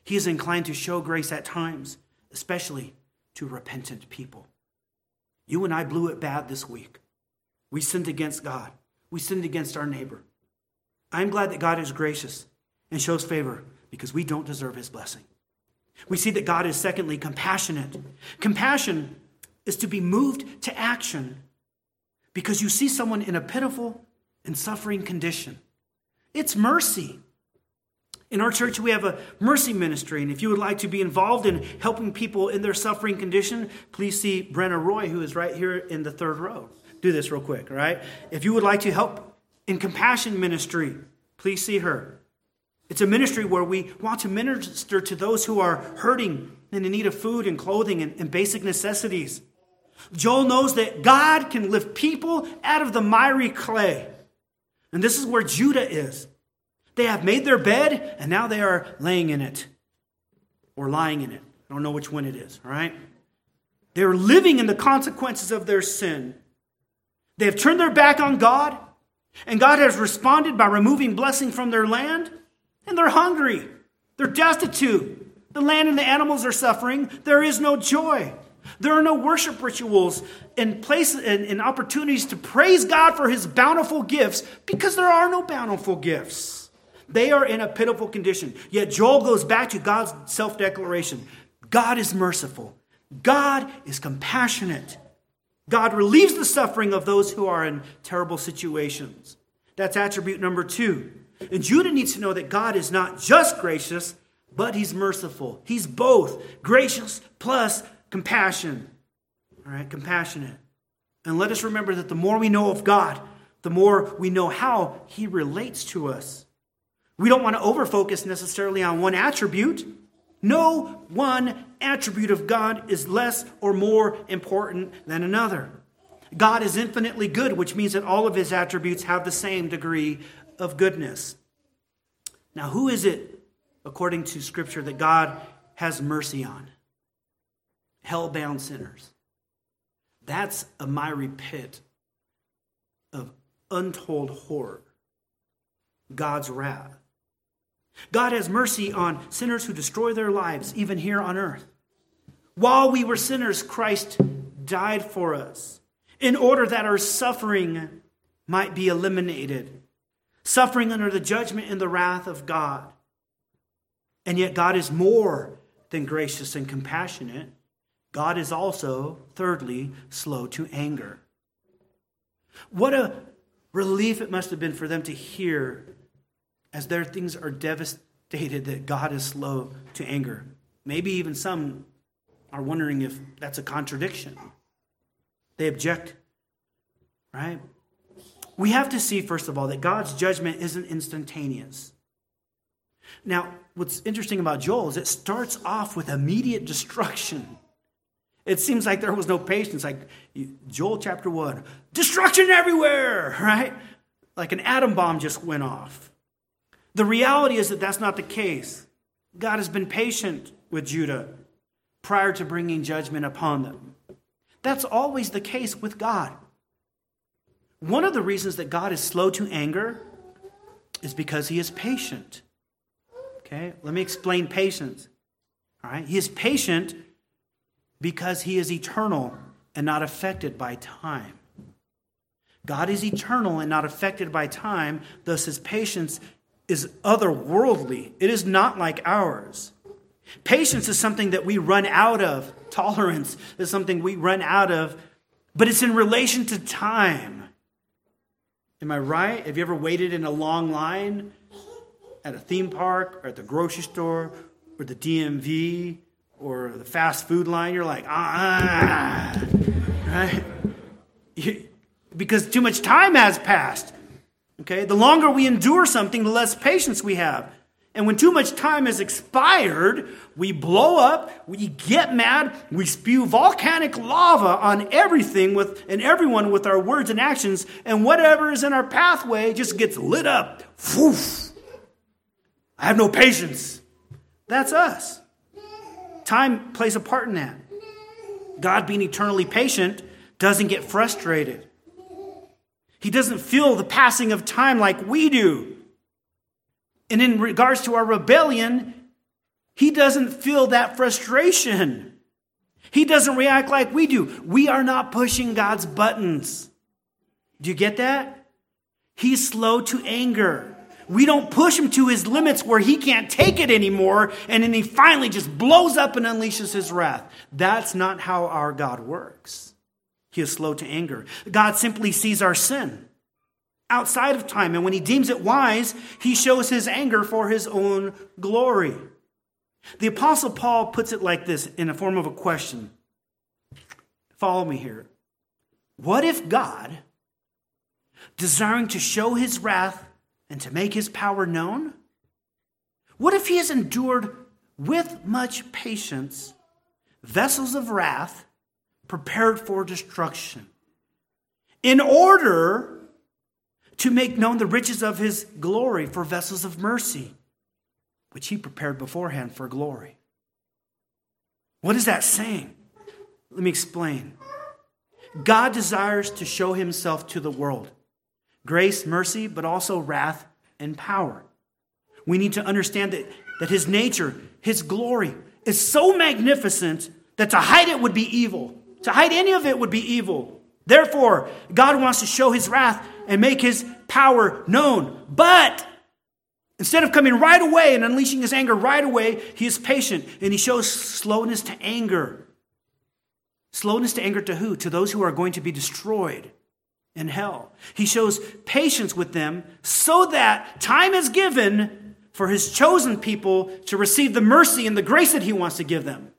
Speaker 1: he is inclined to show grace at times, especially to repentant people. You and I blew it bad this week. We sinned against God, we sinned against our neighbor. I'm glad that God is gracious and shows favor because we don't deserve his blessing. We see that God is, secondly, compassionate. Compassion is to be moved to action because you see someone in a pitiful and suffering condition. It's mercy. In our church, we have a mercy ministry, and if you would like to be involved in helping people in their suffering condition, please see Brenna Roy, who is right here in the third row. Do this real quick, all right? If you would like to help in compassion ministry. Please see her. It's a ministry where we want to minister to those who are hurting and in need of food and clothing and, and basic necessities. Joel knows that God can lift people out of the miry clay. And this is where Judah is. They have made their bed and now they are laying in it or lying in it. I don't know which one it is, all right? They're living in the consequences of their sin. They have turned their back on God and God has responded by removing blessing from their land, and they're hungry. They're destitute. The land and the animals are suffering. There is no joy. There are no worship rituals and places and, and opportunities to praise God for his bountiful gifts because there are no bountiful gifts. They are in a pitiful condition. Yet Joel goes back to God's self declaration God is merciful, God is compassionate. God relieves the suffering of those who are in terrible situations. That's attribute number two. And Judah needs to know that God is not just gracious, but he's merciful. He's both gracious plus compassion. All right, compassionate. And let us remember that the more we know of God, the more we know how he relates to us. We don't want to overfocus necessarily on one attribute. No one attribute of God is less or more important than another. God is infinitely good, which means that all of his attributes have the same degree of goodness. Now, who is it, according to Scripture, that God has mercy on? Hell bound sinners. That's a miry pit of untold horror. God's wrath. God has mercy on sinners who destroy their lives, even here on earth. While we were sinners, Christ died for us in order that our suffering might be eliminated. Suffering under the judgment and the wrath of God. And yet, God is more than gracious and compassionate. God is also, thirdly, slow to anger. What a relief it must have been for them to hear as their things are devastated that God is slow to anger. Maybe even some are wondering if that's a contradiction. They object, right? We have to see, first of all, that God's judgment isn't instantaneous. Now, what's interesting about Joel is it starts off with immediate destruction. It seems like there was no patience. Like Joel chapter 1, destruction everywhere, *laughs* right? Like an atom bomb just went off. The reality is that that's not the case. God has been patient with Judah prior to bringing judgment upon them. That's always the case with God. One of the reasons that God is slow to anger is because he is patient. Okay, let me explain patience. All right, he is patient because he is eternal and not affected by time. God is eternal and not affected by time, thus, his patience is otherworldly. It is not like ours. Patience is something that we run out of, *laughs* tolerance is something we run out of, but it's in relation to time. Am I right? Have you ever waited in a long line at a theme park or at the grocery store or the DMV or the fast food line? You're like, ah, right? because too much time has passed. Okay? The longer we endure something, the less patience we have. And when too much time has expired, we blow up, we get mad, we spew volcanic lava on everything with and everyone with our words and actions, and whatever is in our pathway just gets lit up. Woof. I have no patience. That's us. Time plays a part in that. God being eternally patient doesn't get frustrated. He doesn't feel the passing of time like we do. And in regards to our rebellion, he doesn't feel that frustration. He doesn't react like we do. We are not pushing God's buttons. Do you get that? He's slow to anger. We don't push him to his limits where he can't take it anymore, and then he finally just blows up and unleashes his wrath. That's not how our God works. He is slow to anger. God simply sees our sin outside of time, and when he deems it wise, he shows his anger for his own glory. The Apostle Paul puts it like this in the form of a question. Follow me here. What if God, desiring to show his wrath and to make his power known, what if he has endured with much patience vessels of wrath prepared for destruction, in order to make known the riches of his glory for vessels of mercy, which he prepared beforehand for glory. What is that saying? Let me explain. God desires to show himself to the world grace, mercy, but also wrath and power. We need to understand that, that his nature, his glory, is so magnificent that to hide it would be evil. To hide any of it would be evil. Therefore, God wants to show his wrath and make his power known. But instead of coming right away and unleashing his anger right away, he is patient and he shows slowness to anger. Slowness to anger to who? To those who are going to be destroyed. in hell. He shows patience with them so that time is given for his chosen people to receive the mercy and the grace that he wants to give them.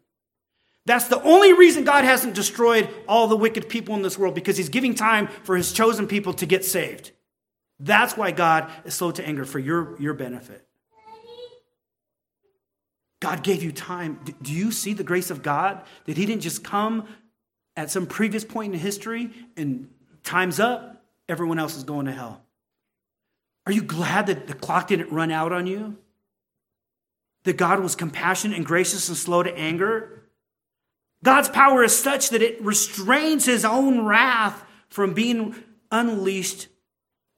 Speaker 1: That's the only reason God hasn't destroyed all the wicked people in this world because he's giving time for his chosen people to get saved. That's why God is slow to anger for your, your benefit. God gave you time. Do you see the grace of God? That He didn't just come at some previous point in history and time's up, everyone else is going to hell. Are you glad that the clock didn't run out on you? That God was compassionate and gracious and slow to anger? God's power is such that it restrains His own wrath from being unleashed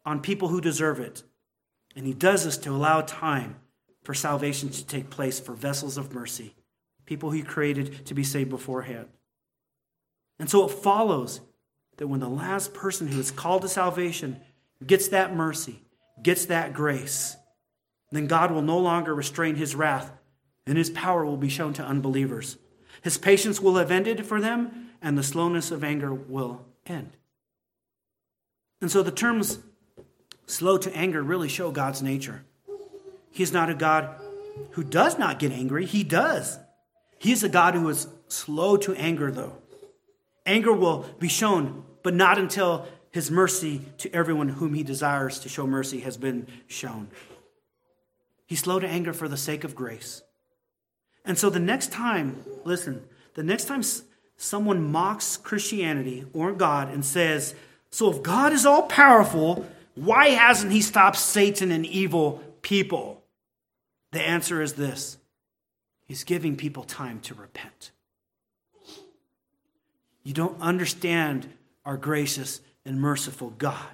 Speaker 1: on people who deserve it. And He does this to allow time for salvation to take place for vessels of mercy, people He created to be saved beforehand. And so it follows that when the last person who is called to salvation gets that mercy, gets that grace, then God will no longer restrain his wrath and his power will be shown to unbelievers. His patience will have ended for them and the slowness of anger will end. And so the terms slow to anger really show God's nature. He is not a God who does not get angry, he does. He is a God who is slow to anger, though. Anger will be shown, but not until his mercy to everyone whom he desires to show mercy has been shown. He's slow to anger for the sake of grace. And so the next time, listen, the next time someone mocks Christianity or God and says, So if God is all powerful, why hasn't he stopped Satan and evil people? The answer is this He's giving people time to repent. You don't understand our gracious and merciful God.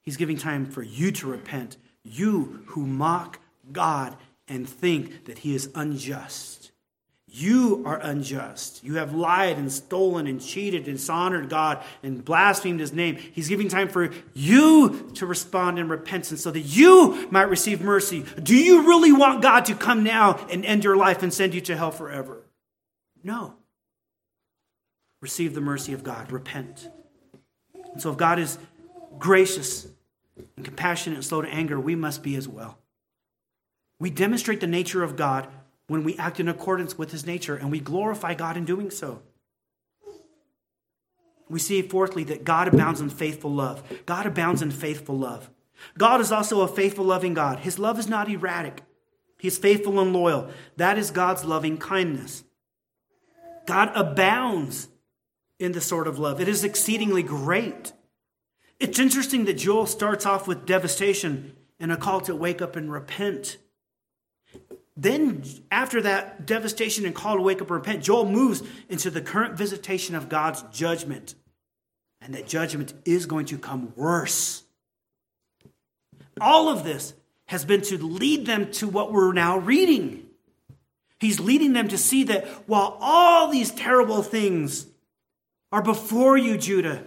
Speaker 1: He's giving time for you to repent, you who mock God and think that He is unjust. You are unjust. You have lied and stolen and cheated and dishonored God and blasphemed His name. He's giving time for you to respond in repentance so that you might receive mercy. Do you really want God to come now and end your life and send you to hell forever? No receive the mercy of God, repent. And so, if God is gracious and compassionate and slow to anger, we must be as well. We demonstrate the nature of God when we act in accordance with his nature, and we glorify God in doing so. We see, fourthly, that God abounds in faithful love. God abounds in faithful love. God is also a faithful, loving God. His love is not erratic, He is faithful and loyal. That is God's loving kindness. God abounds in the sort of love. It is exceedingly great. It's interesting that Joel starts off with devastation and a call to wake up and repent. Then, after that devastation and call to wake up and repent, Joel moves into the current visitation of God's judgment. And that judgment is going to come worse. All of this has been to lead them to what we're now reading. He's leading them to see that while all these terrible things are before you, Judah.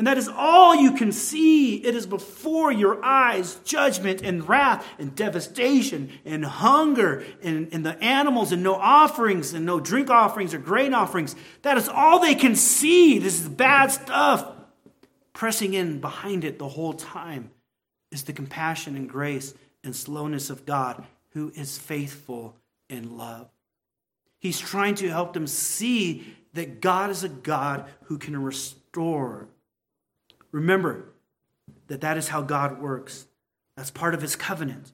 Speaker 1: And that is all you can see. It is before your eyes judgment and wrath and devastation and hunger and, and the animals and no offerings and no drink offerings or grain offerings. That is all they can see. This is bad stuff. Pressing in behind it the whole time is the compassion and grace and slowness of God who is faithful in love. He's trying to help them see that God is a God who can restore. Remember that that is how God works. That's part of his covenant.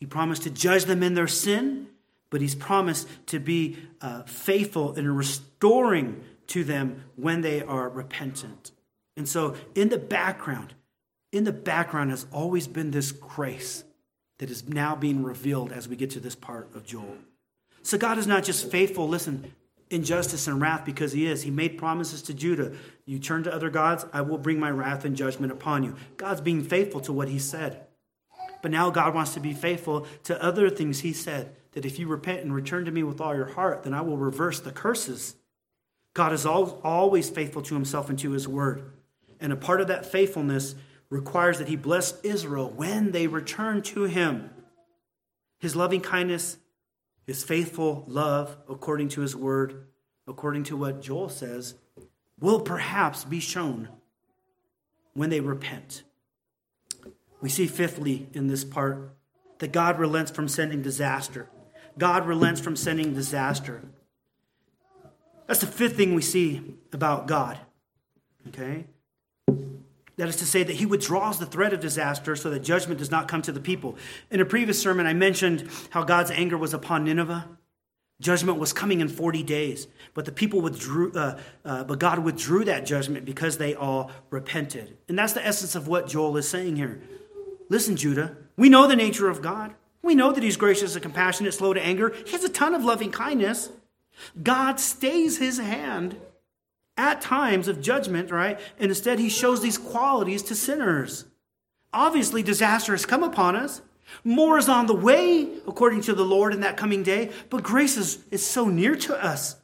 Speaker 1: He promised to judge them in their sin, but he's promised to be uh, faithful in restoring to them when they are repentant. And so, in the background, in the background has always been this grace that is now being revealed as we get to this part of Joel. So, God is not just faithful, listen, injustice and wrath because he is. He made promises to Judah. You turn to other gods, I will bring my wrath and judgment upon you. God's being faithful to what he said. But now God wants to be faithful to other things he said that if you repent and return to me with all your heart, then I will reverse the curses. God is always faithful to himself and to his word. And a part of that faithfulness requires that he bless Israel when they return to him. His loving kindness his faithful love, according to his word, according to what Joel says, will perhaps be shown when they repent. We see, fifthly, in this part, that God relents from sending disaster. God relents from sending disaster. That's the fifth thing we see about God. Okay? That is to say, that he withdraws the threat of disaster so that judgment does not come to the people. In a previous sermon, I mentioned how God's anger was upon Nineveh. Judgment was coming in 40 days, but the people withdrew, uh, uh, but God withdrew that judgment because they all repented. And that's the essence of what Joel is saying here. Listen, Judah, we know the nature of God. We know that He's gracious and compassionate, slow to anger. He has a ton of loving kindness. God stays His hand at times of judgment, right? And instead, He shows these qualities to sinners. Obviously, disaster has come upon us. More is on the way, according to the Lord, in that coming day, but grace is, is so near to us.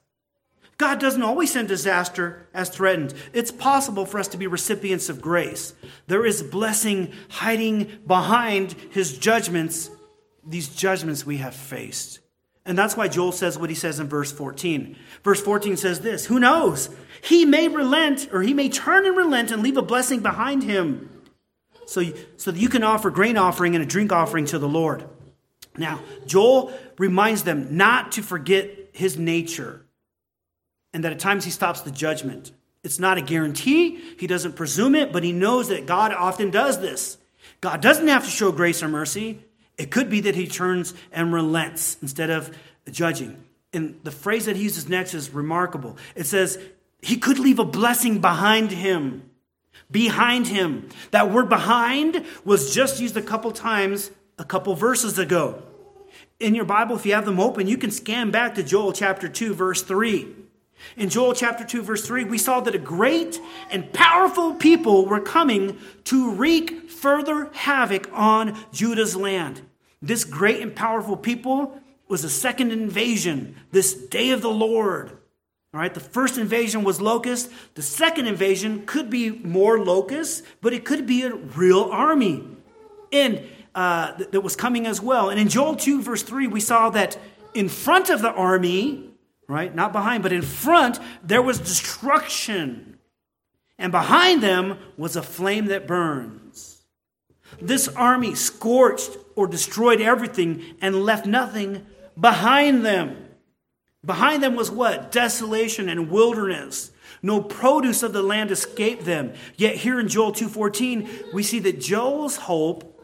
Speaker 1: God doesn't always send disaster as threatened. It's possible for us to be recipients of grace. There is blessing hiding behind his judgments, these judgments we have faced. And that's why Joel says what he says in verse 14. Verse 14 says this Who knows? He may relent, or he may turn and relent and leave a blessing behind him so, so that you can offer grain offering and a drink offering to the Lord. Now, Joel reminds them not to forget his nature and that at times he stops the judgment. It's not a guarantee, he doesn't presume it, but he knows that God often does this. God doesn't have to show grace or mercy. It could be that he turns and relents instead of judging. And the phrase that he uses next is remarkable. It says, He could leave a blessing behind him behind him. That word behind was just used a couple times a couple verses ago. In your Bible, if you have them open, you can scan back to Joel chapter 2, verse 3. In Joel chapter 2, verse 3, we saw that a great and powerful people were coming to wreak further havoc on Judah's land. This great and powerful people was a second invasion, this day of the Lord. All right, the first invasion was locusts. The second invasion could be more locusts, but it could be a real army and uh, that was coming as well. And in Joel 2, verse 3, we saw that in front of the army, right, not behind, but in front, there was destruction. And behind them was a flame that burns. This army scorched or destroyed everything and left nothing behind them. Behind them was what? Desolation and wilderness. No produce of the land escaped them. Yet here in Joel 2:14, we see that Joel's hope,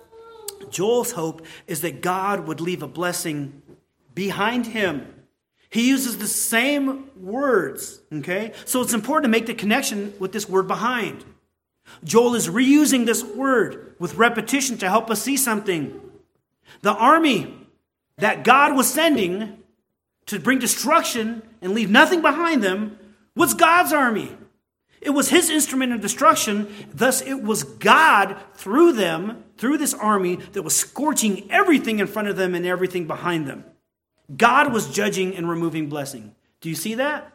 Speaker 1: Joel's hope is that God would leave a blessing behind him. He uses the same words, okay? So it's important to make the connection with this word behind. Joel is reusing this word with repetition to help us see something. The army that God was sending to bring destruction and leave nothing behind them was God's army. It was his instrument of destruction. Thus, it was God through them, through this army, that was scorching everything in front of them and everything behind them. God was judging and removing blessing. Do you see that?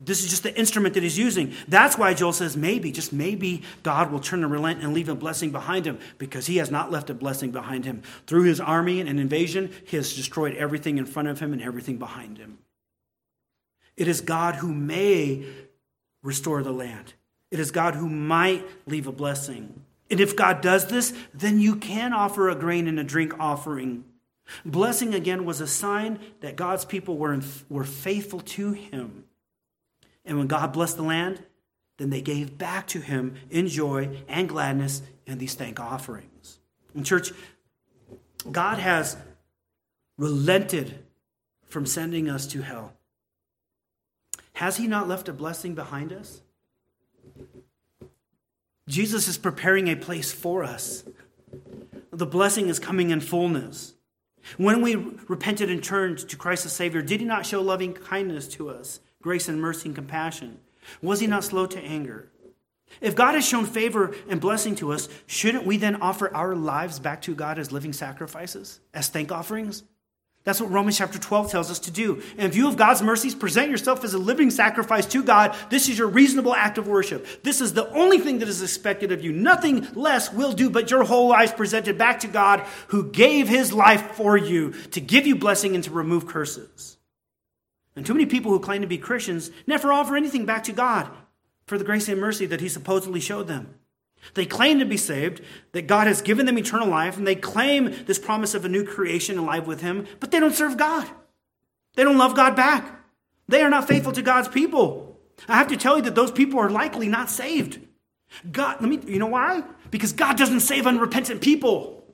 Speaker 1: This is just the instrument that he's using. That's why Joel says maybe, just maybe, God will turn and relent and leave a blessing behind him because he has not left a blessing behind him. Through his army and an invasion, he has destroyed everything in front of him and everything behind him. It is God who may restore the land, it is God who might leave a blessing. And if God does this, then you can offer a grain and a drink offering. Blessing again was a sign that God's people were, in, were faithful to him. And when God blessed the land, then they gave back to him in joy and gladness in these thank offerings. And, church, God has relented from sending us to hell. Has he not left a blessing behind us? Jesus is preparing a place for us. The blessing is coming in fullness. When we repented and turned to Christ the Savior, did he not show loving kindness to us? grace and mercy and compassion? Was he not slow to anger? If God has shown favor and blessing to us, shouldn't we then offer our lives back to God as living sacrifices, as thank offerings? That's what Romans chapter 12 tells us to do. In view of God's mercies, present yourself as a living sacrifice to God. This is your reasonable act of worship. This is the only thing that is expected of you. Nothing less will do, but your whole life presented back to God who gave his life for you to give you blessing and to remove curses. And too many people who claim to be Christians never offer anything back to God for the grace and mercy that He supposedly showed them. They claim to be saved, that God has given them eternal life, and they claim this promise of a new creation and life with Him, but they don't serve God. They don't love God back. They are not faithful to God's people. I have to tell you that those people are likely not saved. God, let me, you know why? Because God doesn't save unrepentant people.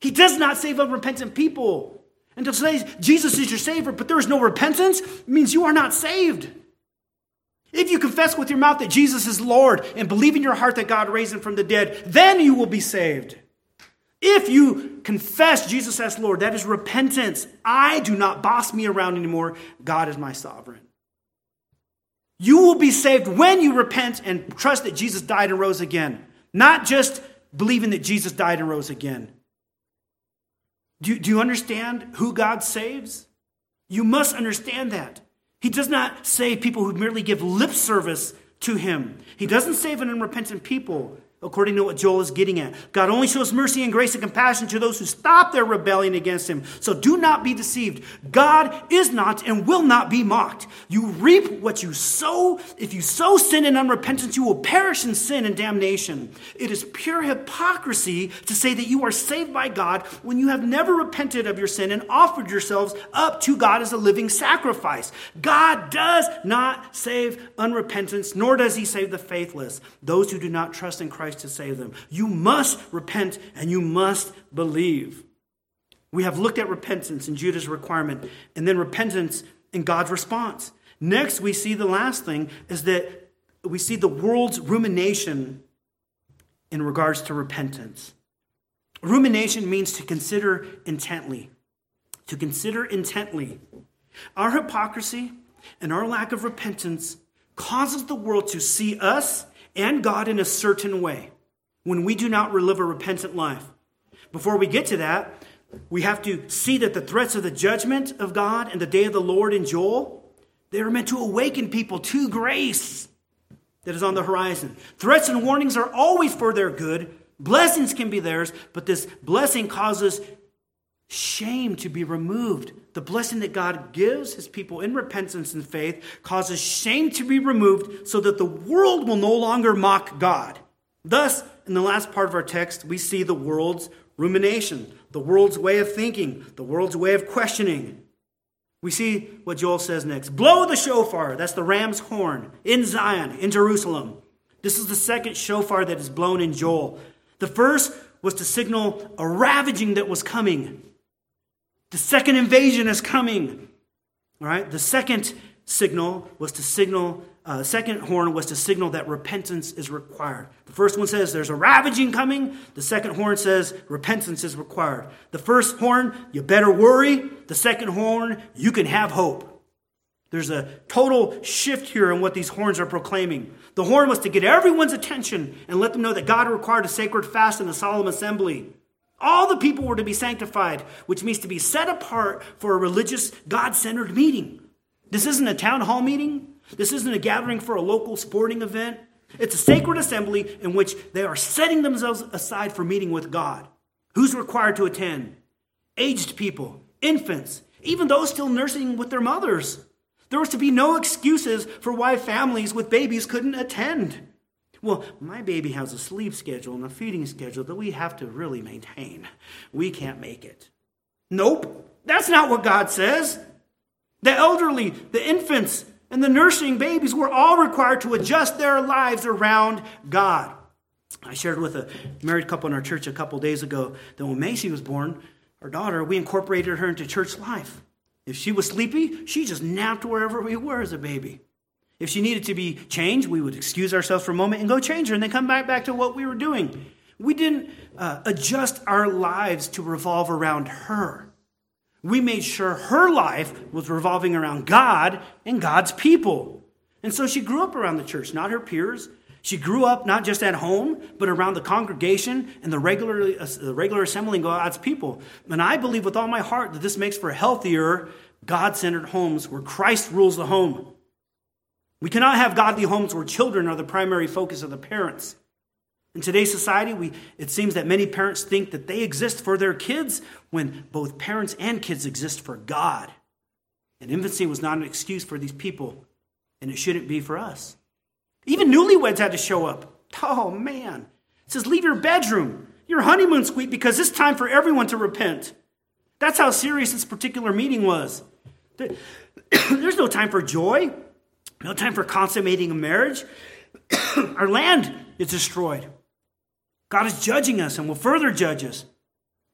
Speaker 1: He does not save unrepentant people. And to say Jesus is your Savior, but there is no repentance, means you are not saved. If you confess with your mouth that Jesus is Lord and believe in your heart that God raised him from the dead, then you will be saved. If you confess Jesus as Lord, that is repentance. I do not boss me around anymore. God is my sovereign. You will be saved when you repent and trust that Jesus died and rose again, not just believing that Jesus died and rose again. Do, do you understand who God saves? You must understand that. He does not save people who merely give lip service to him. He doesn't save an unrepentant people according to what Joel is getting at. God only shows mercy and grace and compassion to those who stop their rebellion against him. So do not be deceived. God is not and will not be mocked. You reap what you sow. If you sow sin and unrepentance, you will perish in sin and damnation. It is pure hypocrisy to say that you are saved by God when you have never repented of your sin and offered yourselves up to God as a living sacrifice. God does not save unrepentance, nor does he save the faithless, those who do not trust in Christ Christ to save them. You must repent and you must believe. We have looked at repentance and Judah's requirement, and then repentance and God's response. Next, we see the last thing is that we see the world's rumination in regards to repentance. Rumination means to consider intently. To consider intently. Our hypocrisy and our lack of repentance causes the world to see us and God in a certain way when we do not live a repentant life. Before we get to that, we have to see that the threats of the judgment of God and the day of the Lord in Joel, they are meant to awaken people to grace that is on the horizon. Threats and warnings are always for their good. Blessings can be theirs, but this blessing causes shame to be removed. The blessing that God gives his people in repentance and faith causes shame to be removed so that the world will no longer mock God. Thus, in the last part of our text, we see the world's rumination, the world's way of thinking, the world's way of questioning. We see what Joel says next Blow the shofar, that's the ram's horn, in Zion, in Jerusalem. This is the second shofar that is blown in Joel. The first was to signal a ravaging that was coming. The second invasion is coming. All right? The second signal was to signal, uh, second horn was to signal that repentance is required. The first one says there's a ravaging coming. The second horn says repentance is required. The first horn, you better worry. The second horn, you can have hope. There's a total shift here in what these horns are proclaiming. The horn was to get everyone's attention and let them know that God required a sacred fast and a solemn assembly. All the people were to be sanctified, which means to be set apart for a religious, God centered meeting. This isn't a town hall meeting. This isn't a gathering for a local sporting event. It's a sacred assembly in which they are setting themselves aside for meeting with God. Who's required to attend? Aged people, infants, even those still nursing with their mothers. There was to be no excuses for why families with babies couldn't attend. Well, my baby has a sleep schedule and a feeding schedule that we have to really maintain. We can't make it. Nope, that's not what God says. The elderly, the infants, and the nursing babies were all required to adjust their lives around God. I shared with a married couple in our church a couple days ago that when Macy was born, our daughter, we incorporated her into church life. If she was sleepy, she just napped wherever we were as a baby. If she needed to be changed, we would excuse ourselves for a moment and go change her and then come back, back to what we were doing. We didn't uh, adjust our lives to revolve around her. We made sure her life was revolving around God and God's people. And so she grew up around the church, not her peers. She grew up not just at home, but around the congregation and the regular, uh, the regular assembling of God's people. And I believe with all my heart that this makes for healthier, God centered homes where Christ rules the home. We cannot have godly homes where children are the primary focus of the parents. In today's society, we, it seems that many parents think that they exist for their kids when both parents and kids exist for God. And infancy was not an excuse for these people, and it shouldn't be for us. Even newlyweds had to show up. Oh, man. It says, leave your bedroom, your honeymoon suite, because it's time for everyone to repent. That's how serious this particular meeting was. *coughs* There's no time for joy, no time for consummating a marriage. *coughs* Our land is destroyed. God is judging us and will further judge us.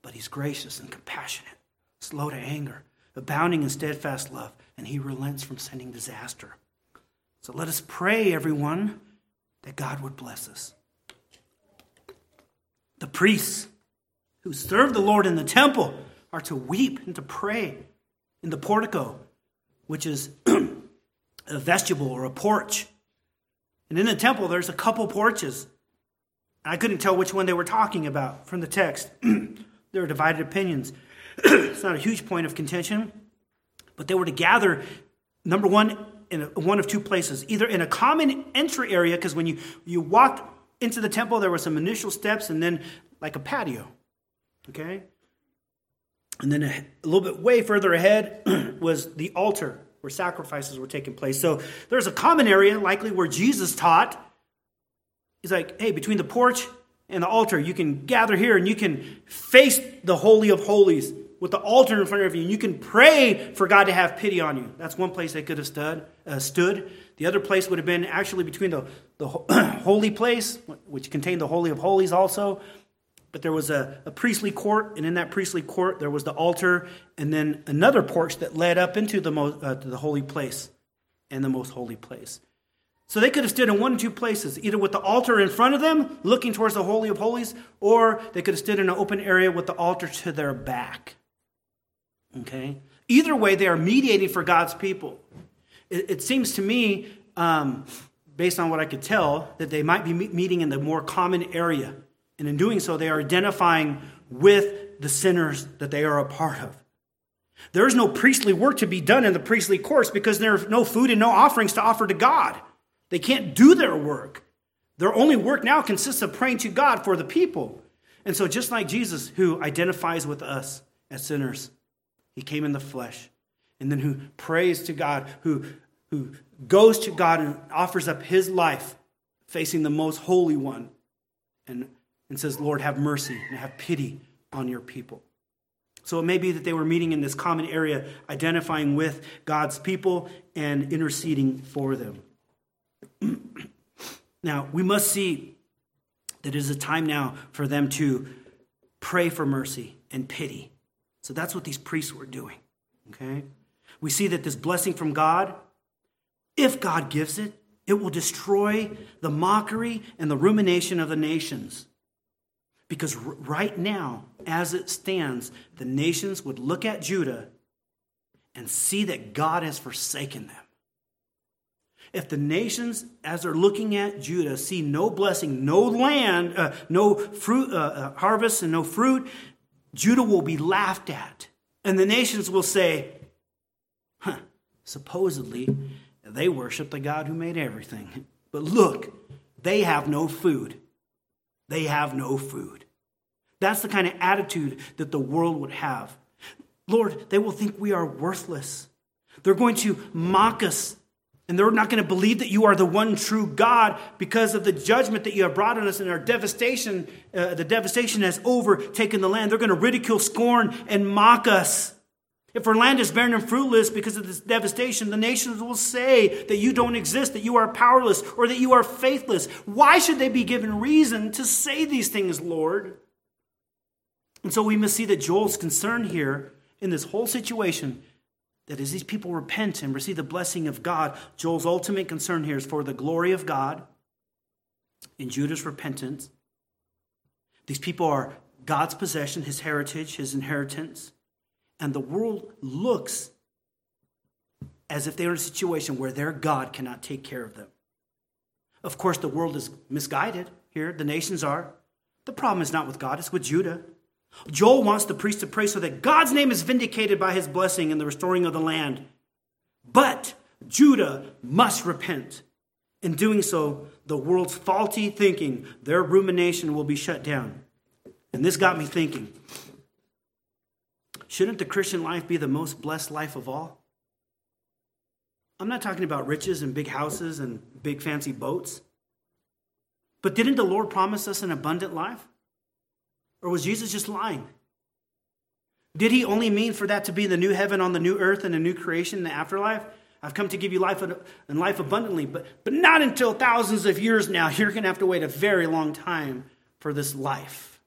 Speaker 1: But He's gracious and compassionate, slow to anger, abounding in steadfast love, and He relents from sending disaster. So let us pray, everyone, that God would bless us. The priests who serve the Lord in the temple are to weep and to pray in the portico, which is a vestibule or a porch. And in the temple, there's a couple porches. I couldn't tell which one they were talking about from the text. *clears throat* there are divided opinions. *clears throat* it's not a huge point of contention, but they were to gather, number one, in a, one of two places either in a common entry area, because when you, you walked into the temple, there were some initial steps and then like a patio. Okay? And then a, a little bit way further ahead *clears throat* was the altar where sacrifices were taking place. So there's a common area, likely where Jesus taught. He's like, hey, between the porch and the altar, you can gather here and you can face the Holy of Holies with the altar in front of you, and you can pray for God to have pity on you. That's one place they could have stood. Uh, stood. The other place would have been actually between the, the *coughs* holy place, which contained the Holy of Holies also, but there was a, a, priestly court, and in that priestly court, there was the altar, and then another porch that led up into the, most, uh, the holy place and the most holy place. So they could have stood in one or two places, either with the altar in front of them, looking towards the Holy of Holies, or they could have stood in an open area with the altar to their back. Okay? Either way, they are mediating for God's people. It, it seems to me, um, based on what I could tell, that they might be meeting in the more common area and in doing so, they are identifying with the sinners that they are a part of. There is no priestly work to be done in the priestly course because there's no food and no offerings to offer to God. They can't do their work. Their only work now consists of praying to God for the people. And so, just like Jesus, who identifies with us as sinners, he came in the flesh, and then who prays to God, who, who goes to God and offers up his life facing the most holy one and and says, Lord, have mercy and have pity on your people. So it may be that they were meeting in this common area, identifying with God's people and interceding for them. *clears throat* now, we must see that it is a time now for them to pray for mercy and pity. So that's what these priests were doing. Okay? We see that this blessing from God, if God gives it, it will destroy the mockery and the rumination of the nations. Because right now, as it stands, the nations would look at Judah and see that God has forsaken them. If the nations, as they're looking at Judah, see no blessing, no land, uh, no fruit, uh, uh, harvest, and no fruit, Judah will be laughed at. And the nations will say, huh, supposedly, they worship the God who made everything. But look, they have no food. They have no food. That's the kind of attitude that the world would have. Lord, they will think we are worthless. They're going to mock us, and they're not going to believe that you are the one true God because of the judgment that you have brought on us and our devastation. Uh, the devastation has overtaken the land. They're going to ridicule, scorn, and mock us. If our land is barren and fruitless because of this devastation, the nations will say that you don't exist, that you are powerless, or that you are faithless. Why should they be given reason to say these things, Lord? And so we must see that Joel's concern here in this whole situation that as these people repent and receive the blessing of God, Joel's ultimate concern here is for the glory of God in Judah's repentance. These people are God's possession, his heritage, his inheritance and the world looks as if they're in a situation where their God cannot take care of them. Of course, the world is misguided here, the nations are. The problem is not with God, it's with Judah. Joel wants the priest to pray so that God's name is vindicated by his blessing and the restoring of the land. But Judah must repent. In doing so, the world's faulty thinking, their rumination will be shut down. And this got me thinking Shouldn't the Christian life be the most blessed life of all? I'm not talking about riches and big houses and big fancy boats. But didn't the Lord promise us an abundant life? Or was Jesus just lying? Did he only mean for that to be the new heaven on the new earth and a new creation in the afterlife? I've come to give you life and life abundantly, but, but not until thousands of years now. You're going to have to wait a very long time for this life.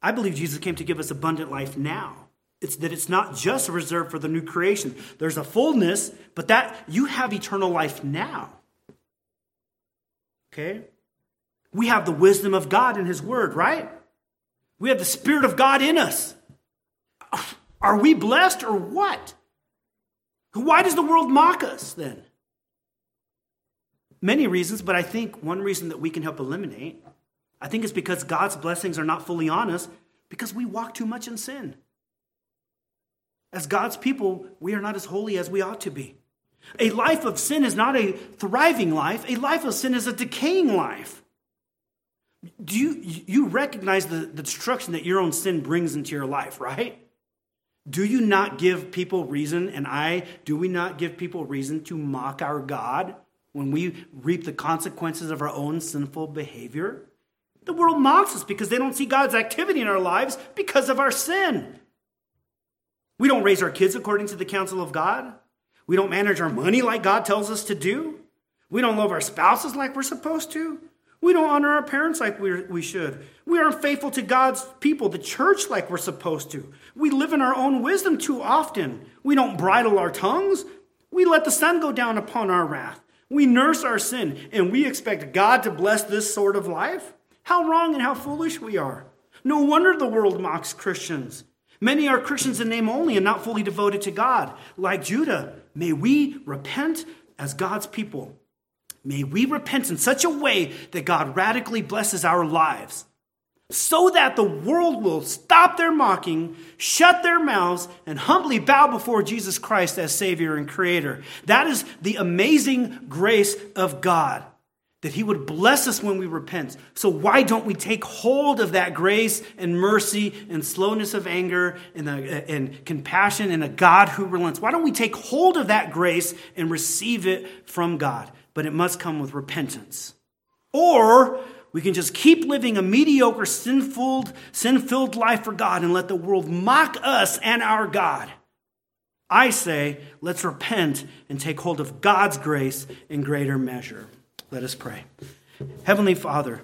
Speaker 1: I believe Jesus came to give us abundant life now. It's that it's not just reserved for the new creation. There's a fullness, but that you have eternal life now. Okay? We have the wisdom of God in His Word, right? We have the Spirit of God in us. Are we blessed or what? Why does the world mock us then? Many reasons, but I think one reason that we can help eliminate, I think it's because God's blessings are not fully on us because we walk too much in sin. As God's people, we are not as holy as we ought to be. A life of sin is not a thriving life. A life of sin is a decaying life. Do you, you recognize the, the destruction that your own sin brings into your life, right? Do you not give people reason, and I, do we not give people reason to mock our God when we reap the consequences of our own sinful behavior? The world mocks us because they don't see God's activity in our lives because of our sin. We don't raise our kids according to the counsel of God. We don't manage our money like God tells us to do. We don't love our spouses like we're supposed to. We don't honor our parents like we we should. We aren't faithful to God's people, the church, like we're supposed to. We live in our own wisdom too often. We don't bridle our tongues. We let the sun go down upon our wrath. We nurse our sin, and we expect God to bless this sort of life? How wrong and how foolish we are. No wonder the world mocks Christians. Many are Christians in name only and not fully devoted to God. Like Judah, may we repent as God's people. May we repent in such a way that God radically blesses our lives, so that the world will stop their mocking, shut their mouths, and humbly bow before Jesus Christ as Savior and Creator. That is the amazing grace of God that he would bless us when we repent. So why don't we take hold of that grace and mercy and slowness of anger and, a, and compassion and a God who relents? Why don't we take hold of that grace and receive it from God? But it must come with repentance. Or we can just keep living a mediocre, sinful, sin-filled life for God and let the world mock us and our God. I say, let's repent and take hold of God's grace in greater measure. Let us pray. Heavenly Father,